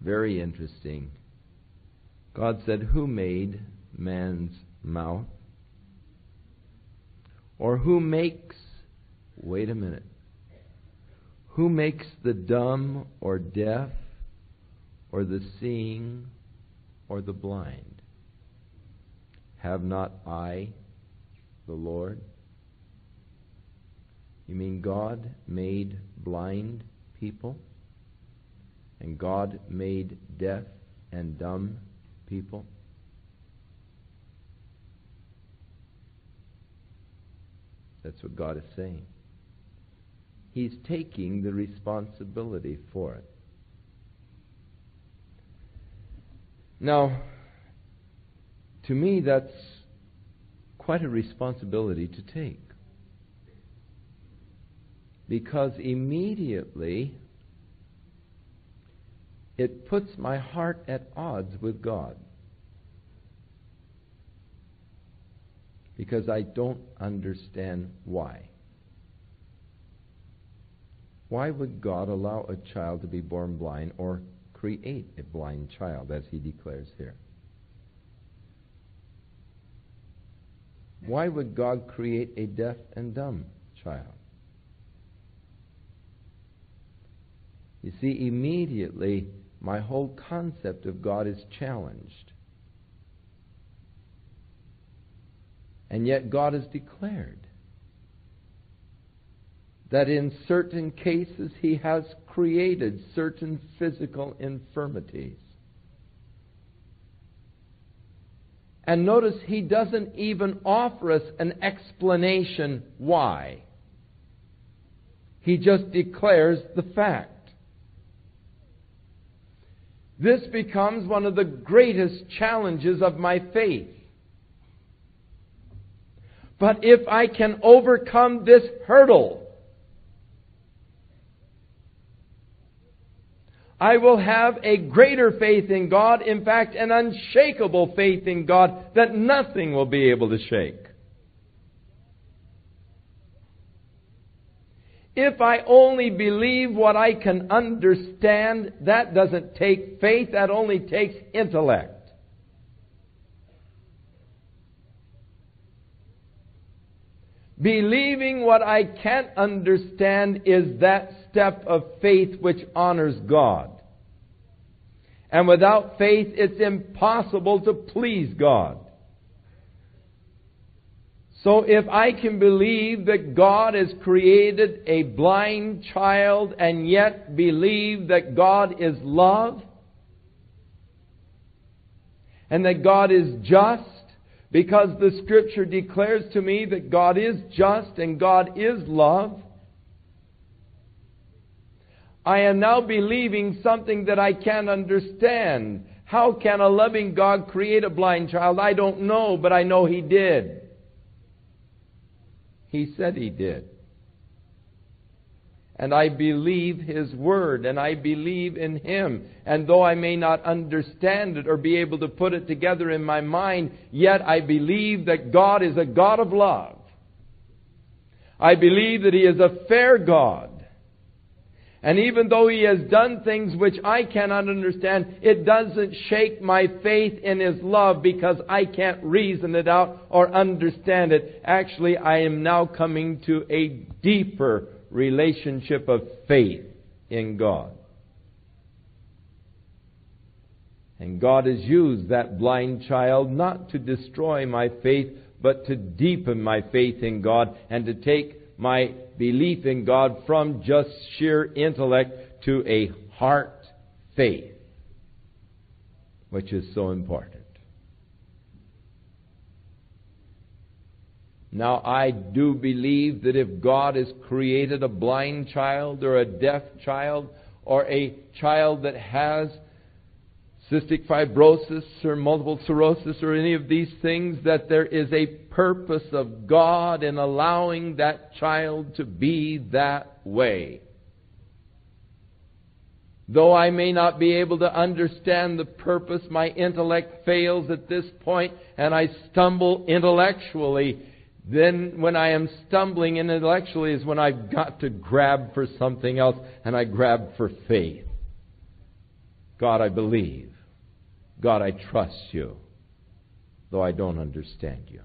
Very interesting. God said, Who made man's mouth? Or who makes, wait a minute, who makes the dumb or deaf or the seeing or the blind? Have not I the Lord? You mean God made blind people? And God made deaf and dumb people? That's what God is saying. He's taking the responsibility for it. Now, to me, that's quite a responsibility to take. Because immediately it puts my heart at odds with God. Because I don't understand why. Why would God allow a child to be born blind or create a blind child, as he declares here? Why would God create a deaf and dumb child? You see, immediately my whole concept of God is challenged. And yet God has declared that in certain cases He has created certain physical infirmities. And notice He doesn't even offer us an explanation why. He just declares the fact. This becomes one of the greatest challenges of my faith. But if I can overcome this hurdle, I will have a greater faith in God, in fact, an unshakable faith in God that nothing will be able to shake. If I only believe what I can understand, that doesn't take faith, that only takes intellect. Believing what I can't understand is that step of faith which honors God. And without faith, it's impossible to please God. So if I can believe that God has created a blind child and yet believe that God is love and that God is just, because the scripture declares to me that God is just and God is love, I am now believing something that I can't understand. How can a loving God create a blind child? I don't know, but I know He did. He said He did. And I believe His Word, and I believe in Him. And though I may not understand it or be able to put it together in my mind, yet I believe that God is a God of love. I believe that He is a fair God. And even though he has done things which I cannot understand, it doesn't shake my faith in his love because I can't reason it out or understand it. Actually, I am now coming to a deeper relationship of faith in God. And God has used that blind child not to destroy my faith, but to deepen my faith in God and to take my belief in God from just sheer intellect to a heart faith, which is so important. Now, I do believe that if God has created a blind child or a deaf child or a child that has cystic fibrosis or multiple sclerosis or any of these things, that there is a purpose of God in allowing that child to be that way. Though I may not be able to understand the purpose, my intellect fails at this point and I stumble intellectually. Then, when I am stumbling intellectually, is when I've got to grab for something else and I grab for faith. God, I believe. God, I trust you, though I don't understand you.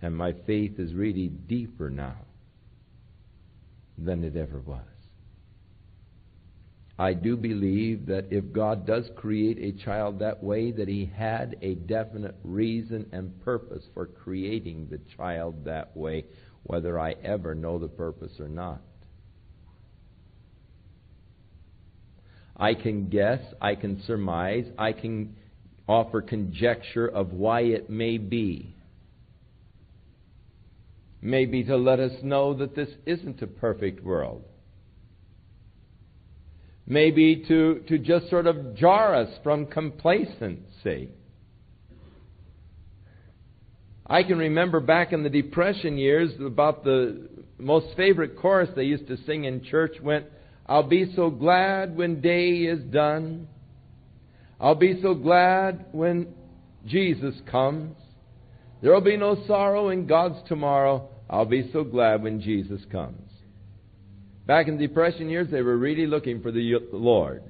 And my faith is really deeper now than it ever was. I do believe that if God does create a child that way, that He had a definite reason and purpose for creating the child that way, whether I ever know the purpose or not. I can guess, I can surmise, I can offer conjecture of why it may be. Maybe to let us know that this isn't a perfect world. Maybe to, to just sort of jar us from complacency. I can remember back in the Depression years about the most favorite chorus they used to sing in church went, I'll be so glad when day is done. I'll be so glad when Jesus comes. There'll be no sorrow in God's tomorrow. I'll be so glad when Jesus comes. Back in the Depression years, they were really looking for the Lord.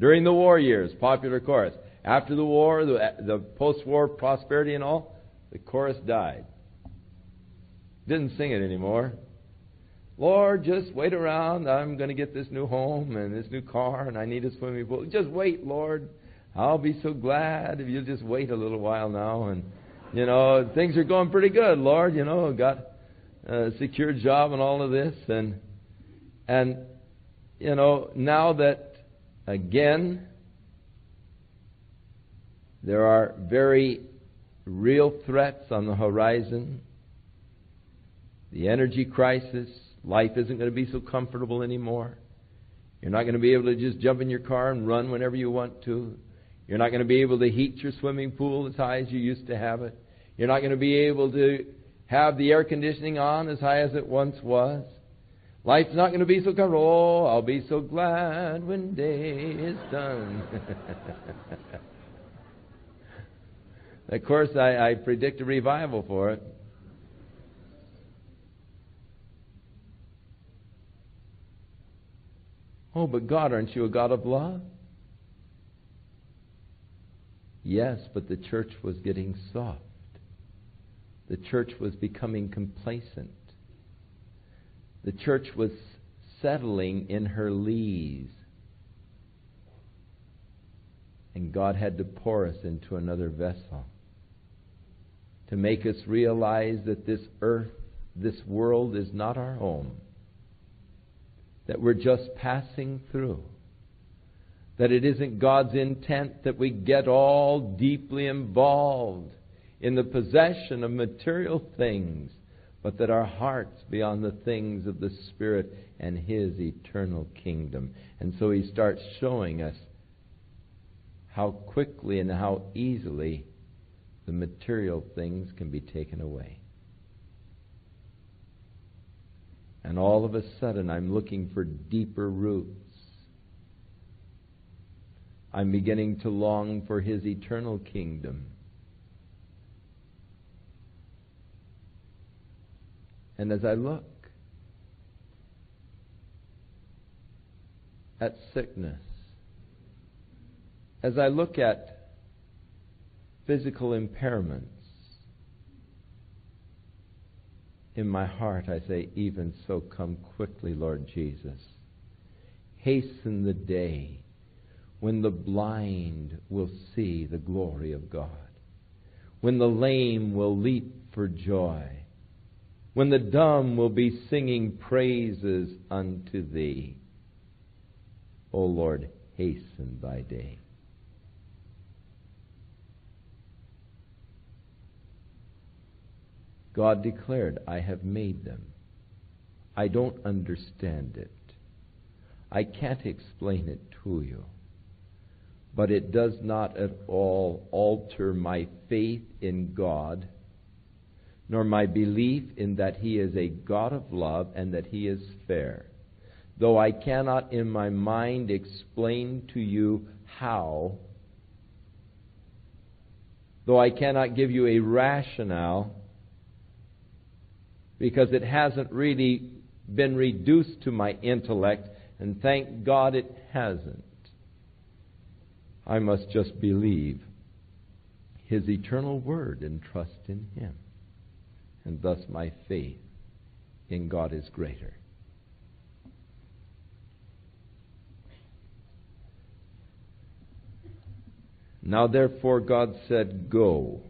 During the war years, popular chorus. After the war, the, the post war prosperity and all, the chorus died. Didn't sing it anymore. Lord, just wait around. I'm going to get this new home and this new car, and I need a swimming pool. Just wait, Lord. I'll be so glad if you'll just wait a little while now. And, you know, things are going pretty good, Lord. You know, got a secure job and all of this. And, and you know, now that, again, there are very real threats on the horizon the energy crisis, Life isn't going to be so comfortable anymore. You're not going to be able to just jump in your car and run whenever you want to. You're not going to be able to heat your swimming pool as high as you used to have it. You're not going to be able to have the air conditioning on as high as it once was. Life's not going to be so comfortable. Oh, I'll be so glad when day is done. of course, I, I predict a revival for it. Oh, but God, aren't you a God of love? Yes, but the church was getting soft. The church was becoming complacent. The church was settling in her lees. And God had to pour us into another vessel to make us realize that this earth, this world is not our home that we're just passing through. That it isn't God's intent that we get all deeply involved in the possession of material things, but that our hearts be on the things of the Spirit and His eternal kingdom. And so He starts showing us how quickly and how easily the material things can be taken away. And all of a sudden, I'm looking for deeper roots. I'm beginning to long for His eternal kingdom. And as I look at sickness, as I look at physical impairments, in my heart, I say, Even so, come quickly, Lord Jesus. Hasten the day when the blind will see the glory of God, when the lame will leap for joy, when the dumb will be singing praises unto Thee. O Lord, hasten Thy day. God declared, I have made them. I don't understand it. I can't explain it to you. But it does not at all alter my faith in God, nor my belief in that He is a God of love and that He is fair. Though I cannot in my mind explain to you how, though I cannot give you a rationale, because it hasn't really been reduced to my intellect, and thank God it hasn't. I must just believe His eternal word and trust in Him. And thus my faith in God is greater. Now therefore God said, Go,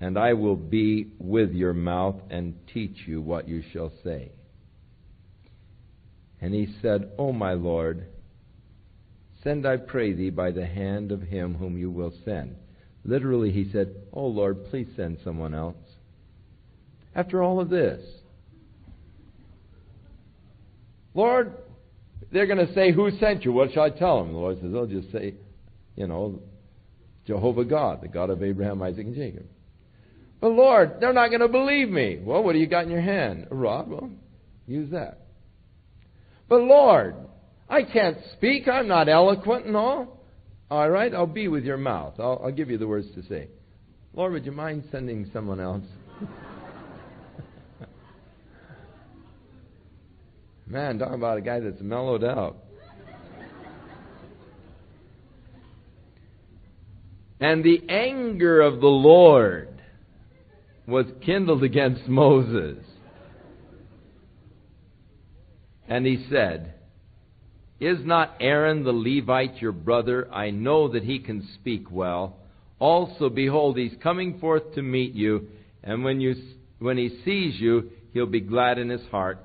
and I will be with your mouth and teach you what you shall say. And he said, O my Lord, send, I pray thee, by the hand of him whom you will send. Literally, he said, Oh Lord, please send someone else. After all of this, Lord, they're going to say, Who sent you? What shall I tell them? The Lord says, They'll just say, You know, Jehovah God, the God of Abraham, Isaac, and Jacob. But Lord, they're not going to believe me. Well, what do you got in your hand? A rod? Well, use that. But Lord, I can't speak. I'm not eloquent and all. All right, I'll be with your mouth. I'll, I'll give you the words to say. Lord, would you mind sending someone else? Man, talk about a guy that's mellowed out. And the anger of the Lord was kindled against Moses. And he said, Is not Aaron the Levite your brother? I know that he can speak well. Also, behold, he's coming forth to meet you, and when, you, when he sees you, he'll be glad in his heart.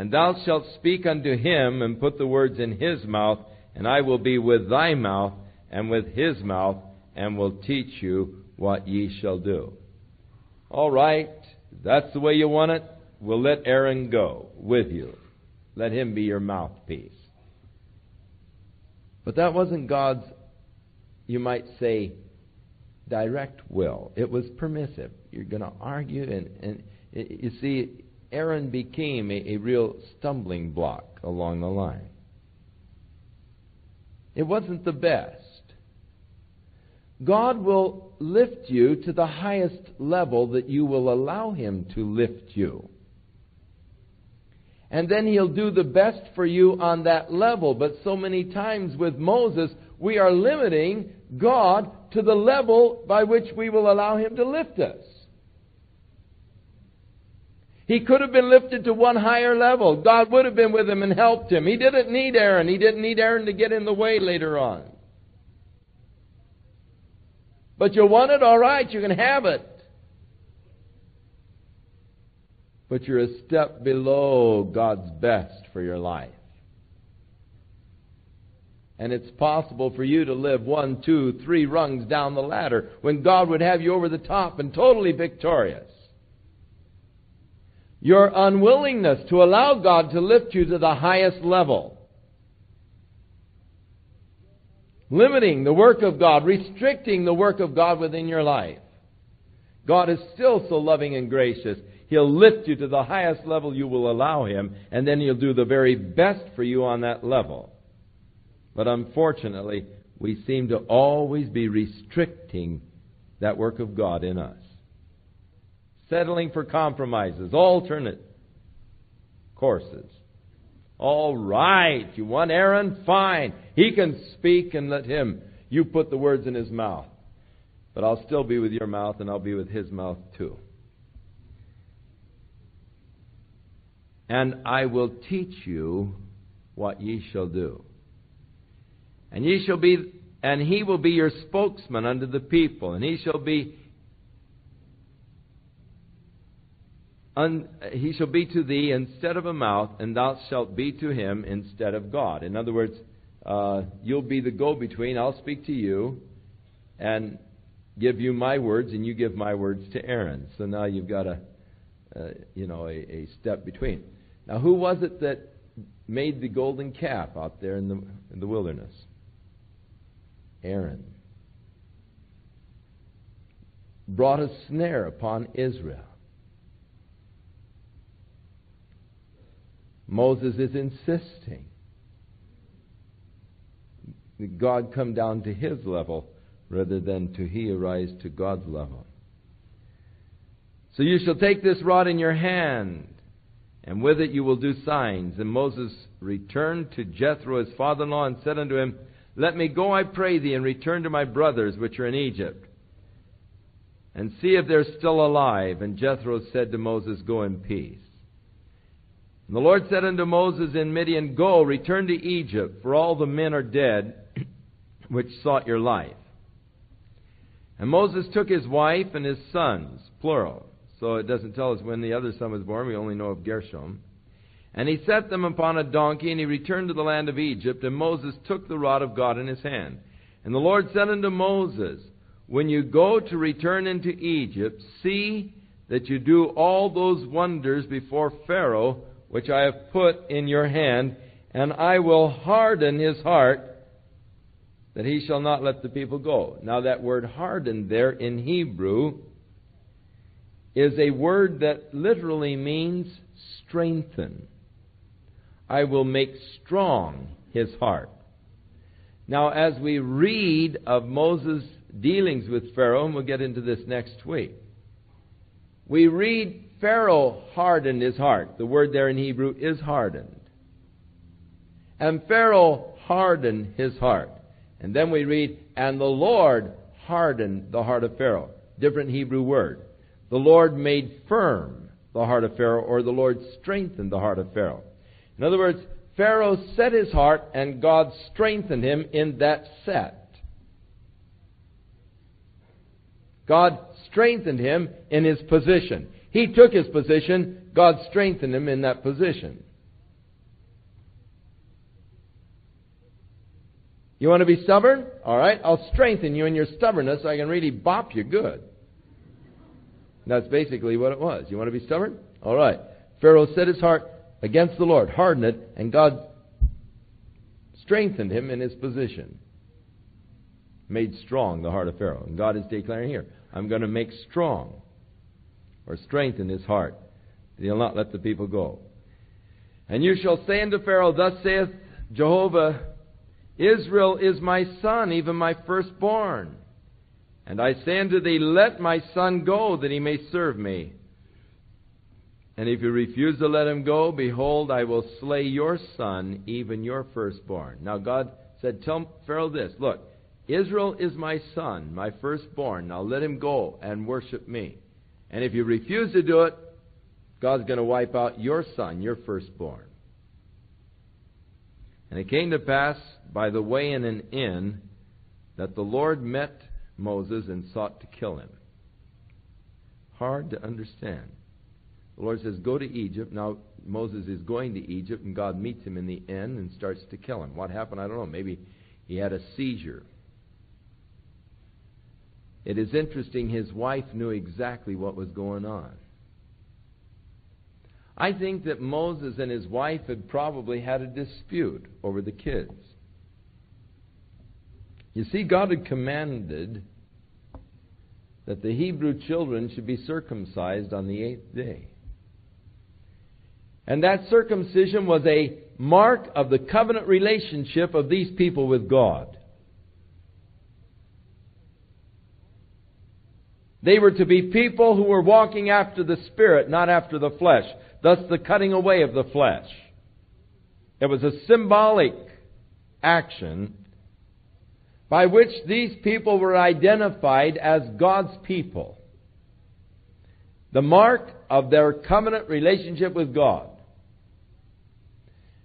And thou shalt speak unto him, and put the words in his mouth, and I will be with thy mouth, and with his mouth, and will teach you what ye shall do. All right, that's the way you want it. We'll let Aaron go with you. Let him be your mouthpiece. But that wasn't God's, you might say, direct will. It was permissive. You're going to argue, and, and you see, Aaron became a, a real stumbling block along the line. It wasn't the best. God will lift you to the highest level that you will allow Him to lift you. And then He'll do the best for you on that level. But so many times with Moses, we are limiting God to the level by which we will allow Him to lift us. He could have been lifted to one higher level. God would have been with him and helped him. He didn't need Aaron. He didn't need Aaron to get in the way later on. But you want it? All right, you can have it. But you're a step below God's best for your life. And it's possible for you to live one, two, three rungs down the ladder when God would have you over the top and totally victorious. Your unwillingness to allow God to lift you to the highest level limiting the work of God, restricting the work of God within your life. God is still so loving and gracious. He'll lift you to the highest level you will allow Him, and then He'll do the very best for you on that level. But unfortunately, we seem to always be restricting that work of God in us. Settling for compromises, alternate courses. All right. You want Aaron? Fine. He can speak and let him. You put the words in his mouth. But I'll still be with your mouth and I'll be with his mouth too. And I will teach you what ye shall do. And ye shall be and he will be your spokesman unto the people, and he shall be un, he shall be to thee instead of a mouth, and thou shalt be to him instead of God. In other words, uh, you'll be the go between. I'll speak to you and give you my words, and you give my words to Aaron. So now you've got a, uh, you know, a, a step between. Now, who was it that made the golden calf out there in the, in the wilderness? Aaron. Brought a snare upon Israel. Moses is insisting that God come down to his level rather than to he arise to God's level. So you shall take this rod in your hand, and with it you will do signs. And Moses returned to Jethro his father in law and said unto him, Let me go, I pray thee, and return to my brothers which are in Egypt. and see if they're still alive. And Jethro said to Moses, Go in peace. And the Lord said unto Moses in Midian, Go, return to Egypt, for all the men are dead which sought your life. And Moses took his wife and his sons, plural. So it doesn't tell us when the other son was born. We only know of Gershom. And he set them upon a donkey, and he returned to the land of Egypt. And Moses took the rod of God in his hand. And the Lord said unto Moses, When you go to return into Egypt, see that you do all those wonders before Pharaoh, which I have put in your hand, and I will harden his heart that he shall not let the people go. Now, that word harden there in Hebrew is a word that literally means strengthen. I will make strong his heart. Now, as we read of Moses' dealings with Pharaoh, and we'll get into this next week, we read Pharaoh hardened his heart. The word there in Hebrew is hardened. And Pharaoh hardened his heart. And then we read, and the Lord hardened the heart of Pharaoh. Different Hebrew word. The Lord made firm the heart of Pharaoh, or the Lord strengthened the heart of Pharaoh. In other words, Pharaoh set his heart, and God strengthened him in that set. God strengthened him in his position. He took his position, God strengthened him in that position. You want to be stubborn? All right, I'll strengthen you in your stubbornness so I can really bop you good. That's basically what it was. You want to be stubborn? All right. Pharaoh set his heart against the Lord, hardened it, and God strengthened him in his position. Made strong the heart of Pharaoh. And God is declaring here, I'm going to make strong or strengthen his heart. That he'll not let the people go. And you shall say unto Pharaoh, Thus saith Jehovah, Israel is my son, even my firstborn. And I say unto thee, Let my son go, that he may serve me. And if you refuse to let him go, behold, I will slay your son, even your firstborn. Now God said, Tell Pharaoh this Look, Israel is my son, my firstborn. Now let him go and worship me. And if you refuse to do it, God's going to wipe out your son, your firstborn. And it came to pass by the way in an inn that the Lord met Moses and sought to kill him. Hard to understand. The Lord says, Go to Egypt. Now, Moses is going to Egypt, and God meets him in the inn and starts to kill him. What happened? I don't know. Maybe he had a seizure. It is interesting, his wife knew exactly what was going on. I think that Moses and his wife had probably had a dispute over the kids. You see, God had commanded that the Hebrew children should be circumcised on the eighth day. And that circumcision was a mark of the covenant relationship of these people with God. They were to be people who were walking after the Spirit, not after the flesh. Thus, the cutting away of the flesh. It was a symbolic action by which these people were identified as God's people. The mark of their covenant relationship with God.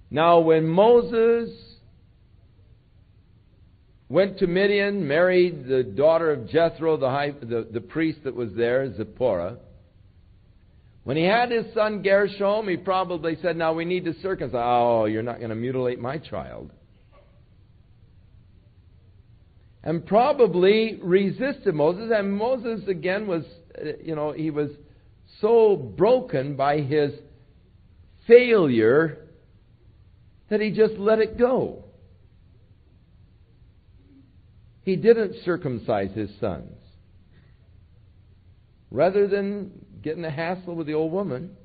Now, when Moses went to Midian, married the daughter of Jethro, the, high, the, the priest that was there, Zipporah. When he had his son Gershom, he probably said, Now we need to circumcise. Oh, you're not going to mutilate my child. And probably resisted Moses. And Moses, again, was, you know, he was so broken by his failure that he just let it go. He didn't circumcise his sons. Rather than getting a hassle with the old woman,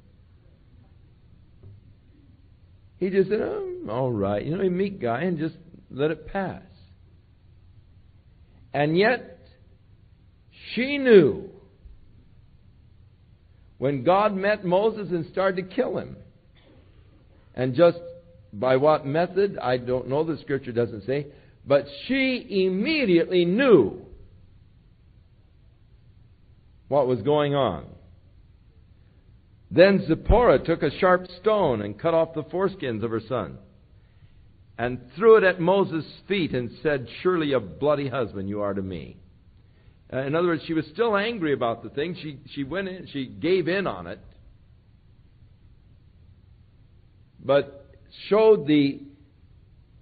he just said, oh, all right, you know, a meek guy, and just let it pass. And yet, she knew when God met Moses and started to kill him. And just by what method, I don't know, the scripture doesn't say, but she immediately knew what was going on. Then Zipporah took a sharp stone and cut off the foreskins of her son and threw it at Moses' feet and said, Surely a bloody husband you are to me. Uh, in other words, she was still angry about the thing. She, she went in, she gave in on it, but showed the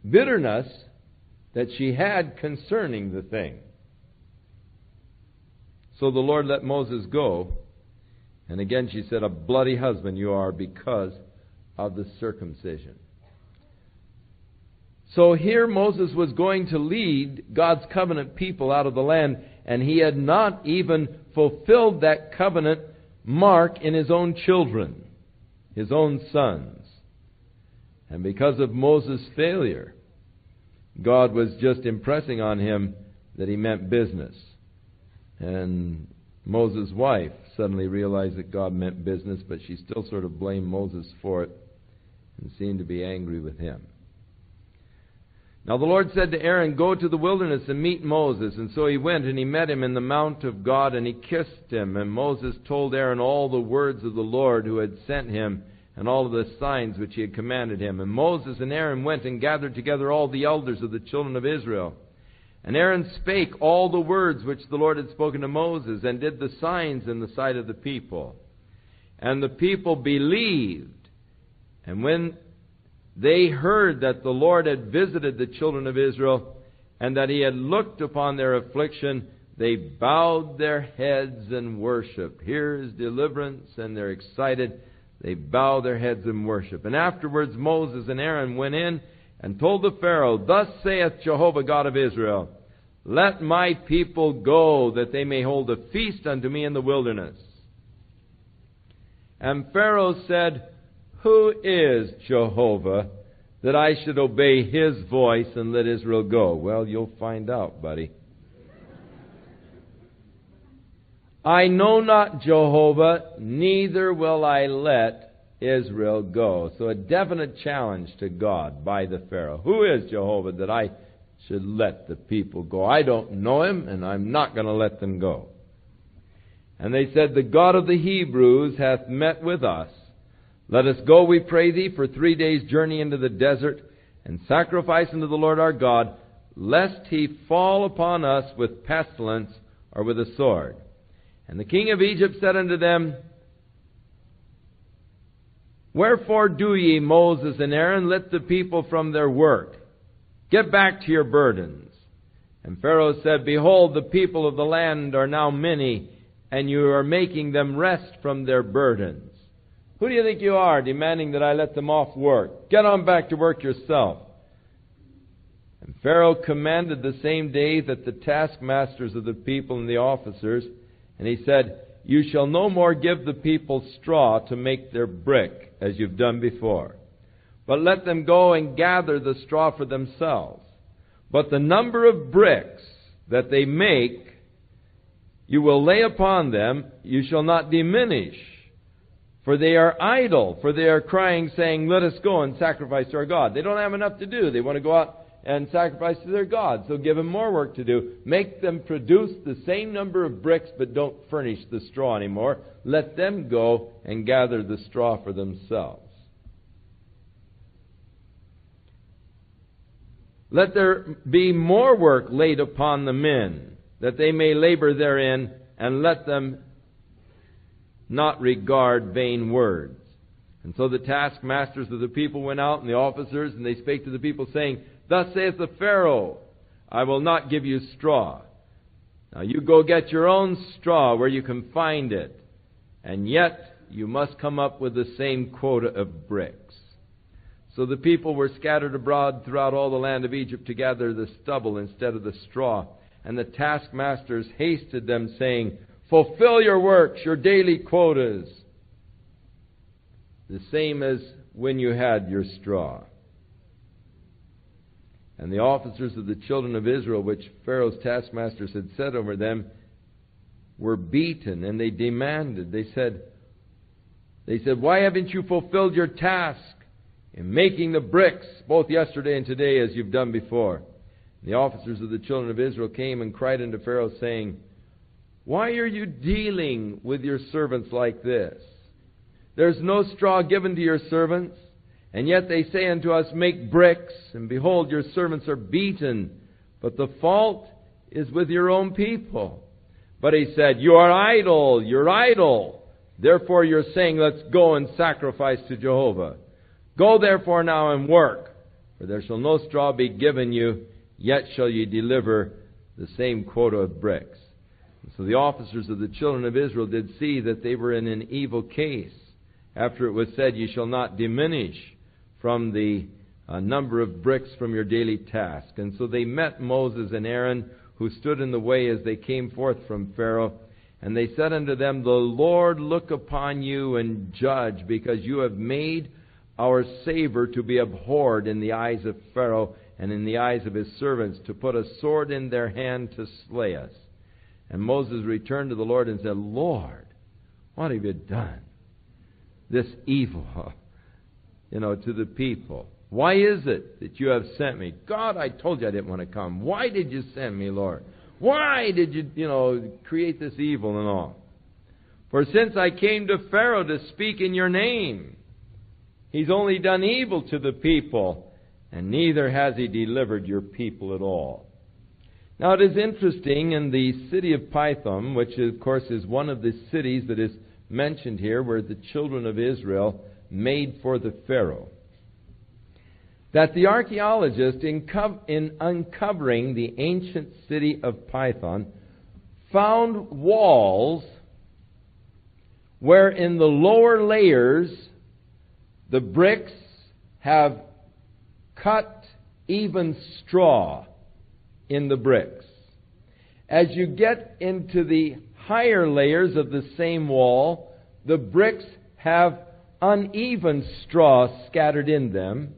bitterness that she had concerning the thing. So the Lord let Moses go. And again she said, A bloody husband you are because of the circumcision. So here Moses was going to lead God's covenant people out of the land, and he had not even fulfilled that covenant mark in his own children, his own sons. And because of Moses' failure, God was just impressing on him that he meant business. And Moses' wife suddenly realized that God meant business, but she still sort of blamed Moses for it and seemed to be angry with him. Now the Lord said to Aaron, Go to the wilderness and meet Moses. And so he went and he met him in the mount of God and he kissed him. And Moses told Aaron all the words of the Lord who had sent him and all of the signs which he had commanded him. And Moses and Aaron went and gathered together all the elders of the children of Israel. And Aaron spake all the words which the Lord had spoken to Moses, and did the signs in the sight of the people. And the people believed. And when they heard that the Lord had visited the children of Israel, and that he had looked upon their affliction, they bowed their heads and worshiped. Here is deliverance, and they're excited. They bow their heads in worship. And afterwards Moses and Aaron went in and told the Pharaoh, Thus saith Jehovah God of Israel, Let my people go, that they may hold a feast unto me in the wilderness. And Pharaoh said, Who is Jehovah, that I should obey his voice and let Israel go? Well, you'll find out, buddy. I know not Jehovah, neither will I let Israel go. So a definite challenge to God by the Pharaoh. Who is Jehovah that I should let the people go? I don't know him, and I'm not going to let them go. And they said, The God of the Hebrews hath met with us. Let us go, we pray thee, for three days' journey into the desert, and sacrifice unto the Lord our God, lest he fall upon us with pestilence or with a sword. And the king of Egypt said unto them, Wherefore do ye, Moses and Aaron, let the people from their work? Get back to your burdens. And Pharaoh said, Behold, the people of the land are now many, and you are making them rest from their burdens. Who do you think you are, demanding that I let them off work? Get on back to work yourself. And Pharaoh commanded the same day that the taskmasters of the people and the officers, and he said, You shall no more give the people straw to make their brick as you've done before. But let them go and gather the straw for themselves. But the number of bricks that they make, you will lay upon them, you shall not diminish. For they are idle, for they are crying, saying, Let us go and sacrifice to our God. They don't have enough to do. They want to go out and sacrifice to their God. So give them more work to do. Make them produce the same number of bricks, but don't furnish the straw anymore. Let them go and gather the straw for themselves. Let there be more work laid upon the men, that they may labor therein, and let them not regard vain words. And so the taskmasters of the people went out, and the officers, and they spake to the people, saying, Thus saith the Pharaoh, I will not give you straw. Now you go get your own straw where you can find it, and yet you must come up with the same quota of bricks. So the people were scattered abroad throughout all the land of Egypt to gather the stubble instead of the straw. And the taskmasters hasted them, saying, Fulfill your works, your daily quotas, the same as when you had your straw. And the officers of the children of Israel, which Pharaoh's taskmasters had set over them, were beaten, and they demanded, they said, they said, Why haven't you fulfilled your task in making the bricks, both yesterday and today, as you've done before? And the officers of the children of Israel came and cried unto Pharaoh, saying, Why are you dealing with your servants like this? There's no straw given to your servants, and yet they say unto us, Make bricks, and behold, your servants are beaten, but the fault is with your own people. But he said, You are idle, you're idle. Therefore you're saying, Let's go and sacrifice to Jehovah. Go therefore now and work, for there shall no straw be given you, yet shall ye deliver the same quota of bricks. And so the officers of the children of Israel did see that they were in an evil case after it was said, You shall not diminish from the uh, number of bricks from your daily task. And so they met Moses and Aaron, who stood in the way as they came forth from Pharaoh. And they said unto them, The Lord look upon you and judge, because you have made our savor to be abhorred in the eyes of Pharaoh and in the eyes of his servants, to put a sword in their hand to slay us. And Moses returned to the Lord and said, Lord, what have you done? this evil, you know, to the people. Why is it that you have sent me? God, I told you I didn't want to come. Why did you send me, Lord? Why did you, you know, create this evil and all? For since I came to Pharaoh to speak in your name, he's only done evil to the people, and neither has he delivered your people at all. Now it is interesting in the city of Pithom, which of course is one of the cities that is mentioned here where the children of Israel made for the Pharaoh. That the archaeologist, in, in uncovering the ancient city of Pithom, found walls where in the lower layers the bricks have cut even straw in the bricks. As you get into the higher layers of the same wall, the bricks have uneven straw scattered in them.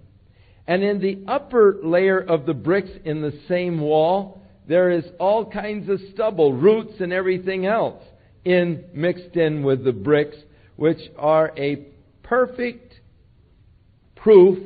And in the upper layer of the bricks in the same wall, there is all kinds of stubble, roots, and everything else in mixed in with the bricks, which are a perfect proof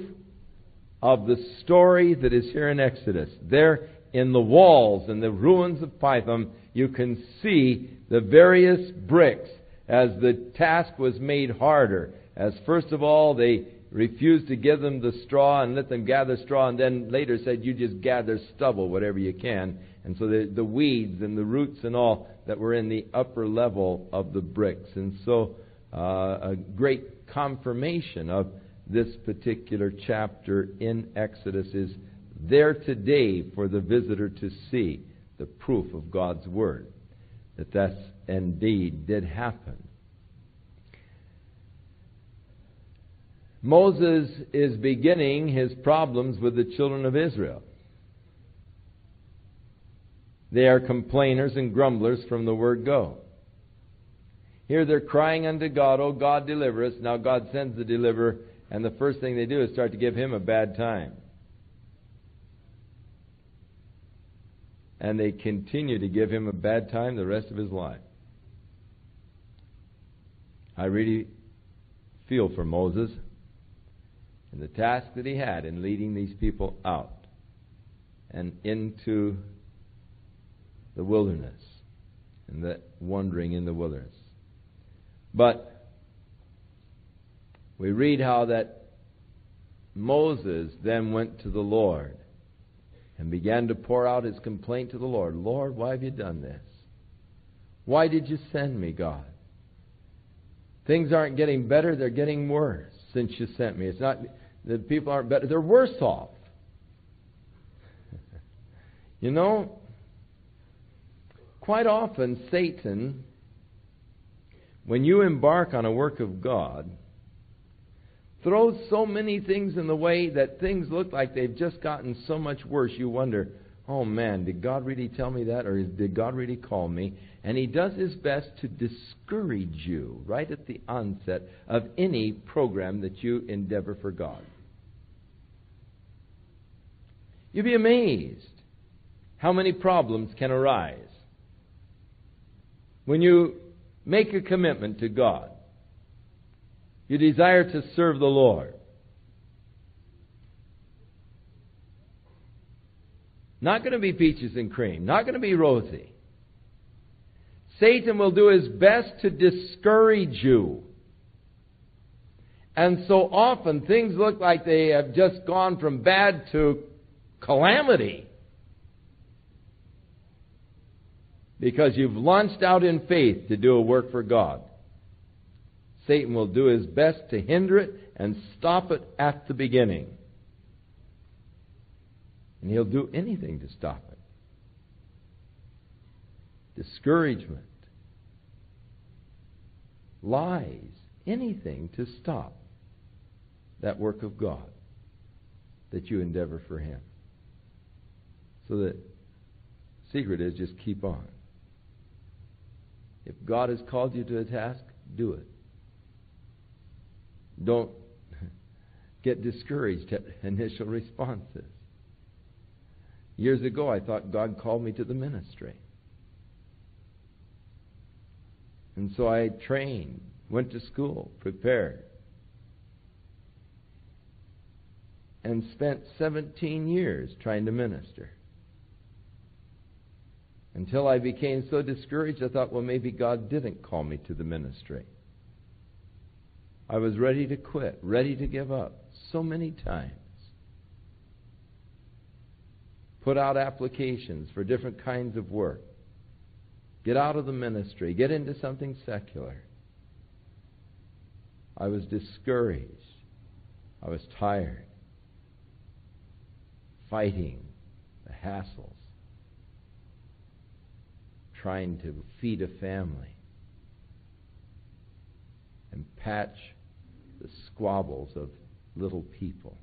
of the story that is here in Exodus. There in the walls and the ruins of Pithom, you can see the various bricks as the task was made harder. As first of all, they refused to give them the straw and let them gather straw, and then later said, You just gather stubble, whatever you can. And so the, the weeds and the roots and all that were in the upper level of the bricks. And so uh, a great confirmation of this particular chapter in Exodus is there today for the visitor to see the proof of God's Word that that indeed did happen. Moses is beginning his problems with the children of Israel. They are complainers and grumblers from the word go. Here they're crying unto God, Oh God, deliver us. Now God sends the deliverer, and the first thing they do is start to give him a bad time. and they continue to give him a bad time the rest of his life. I really feel for Moses and the task that he had in leading these people out and into the wilderness and the wandering in the wilderness. But we read how that Moses then went to the Lord and began to pour out his complaint to the Lord Lord, why have you done this? Why did you send me, God? Things aren't getting better, they're getting worse since you sent me. It's not that people aren't better, they're worse off. you know, quite often Satan, when you embark on a work of God, throws so many things in the way that things look like they've just gotten so much worse. You wonder, oh man, did God really tell me that? Or did God really call me? And he does his best to discourage you right at the onset of any program that you endeavor for God. You'd be amazed how many problems can arise when you make a commitment to God. You desire to serve the Lord. Not going to be peaches and cream. Not going to be rosy. Satan will do his best to discourage you. And so often things look like they have just gone from bad to calamity. Because you've launched out in faith to do a work for God. Satan will do his best to hinder it and stop it at the beginning. And he'll do anything to stop it. Discouragement, lies, anything to stop that work of God that you endeavor for Him. So the secret is just keep on. If God has called you to a task, do it. Don't get discouraged at initial responses. Years ago, I thought God called me to the ministry. And so I trained, went to school, prepared, and spent 17 years trying to minister. Until I became so discouraged, I thought, well, maybe God didn't call me to the ministry. I was ready to quit, ready to give up so many times. Put out applications for different kinds of work. Get out of the ministry. Get into something secular. I was discouraged. I was tired. Fighting the hassles. Trying to feed a family. And patch the squabbles of little people.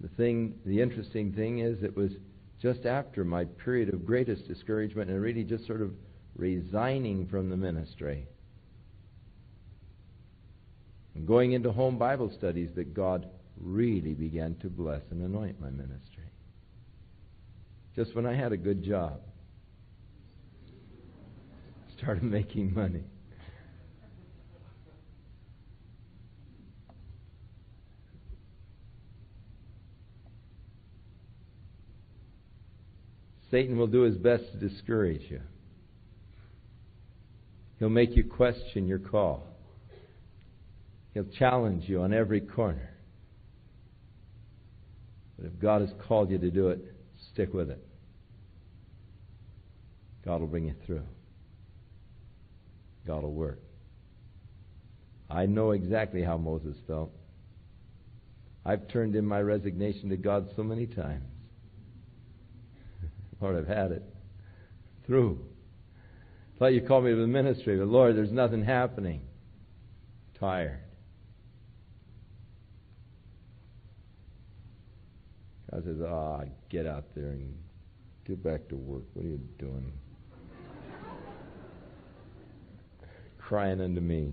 The thing, the interesting thing is, it was just after my period of greatest discouragement and really just sort of resigning from the ministry and going into home Bible studies that God really began to bless and anoint my ministry. Just when I had a good job, started making money. Satan will do his best to discourage you. He'll make you question your call. He'll challenge you on every corner. But if God has called you to do it, stick with it. God will bring you through. God will work. I know exactly how Moses felt. I've turned in my resignation to God so many times. Lord, I've had it. Through. Thought you called me to the ministry, but Lord, there's nothing happening. Tired. God says, Ah, oh, get out there and get back to work. What are you doing? Crying unto me.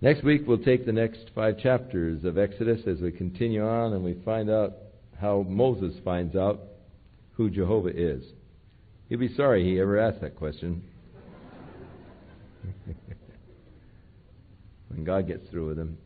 Next week, we'll take the next five chapters of Exodus as we continue on and we find out how Moses finds out who Jehovah is. He'll be sorry he ever asked that question. when God gets through with him.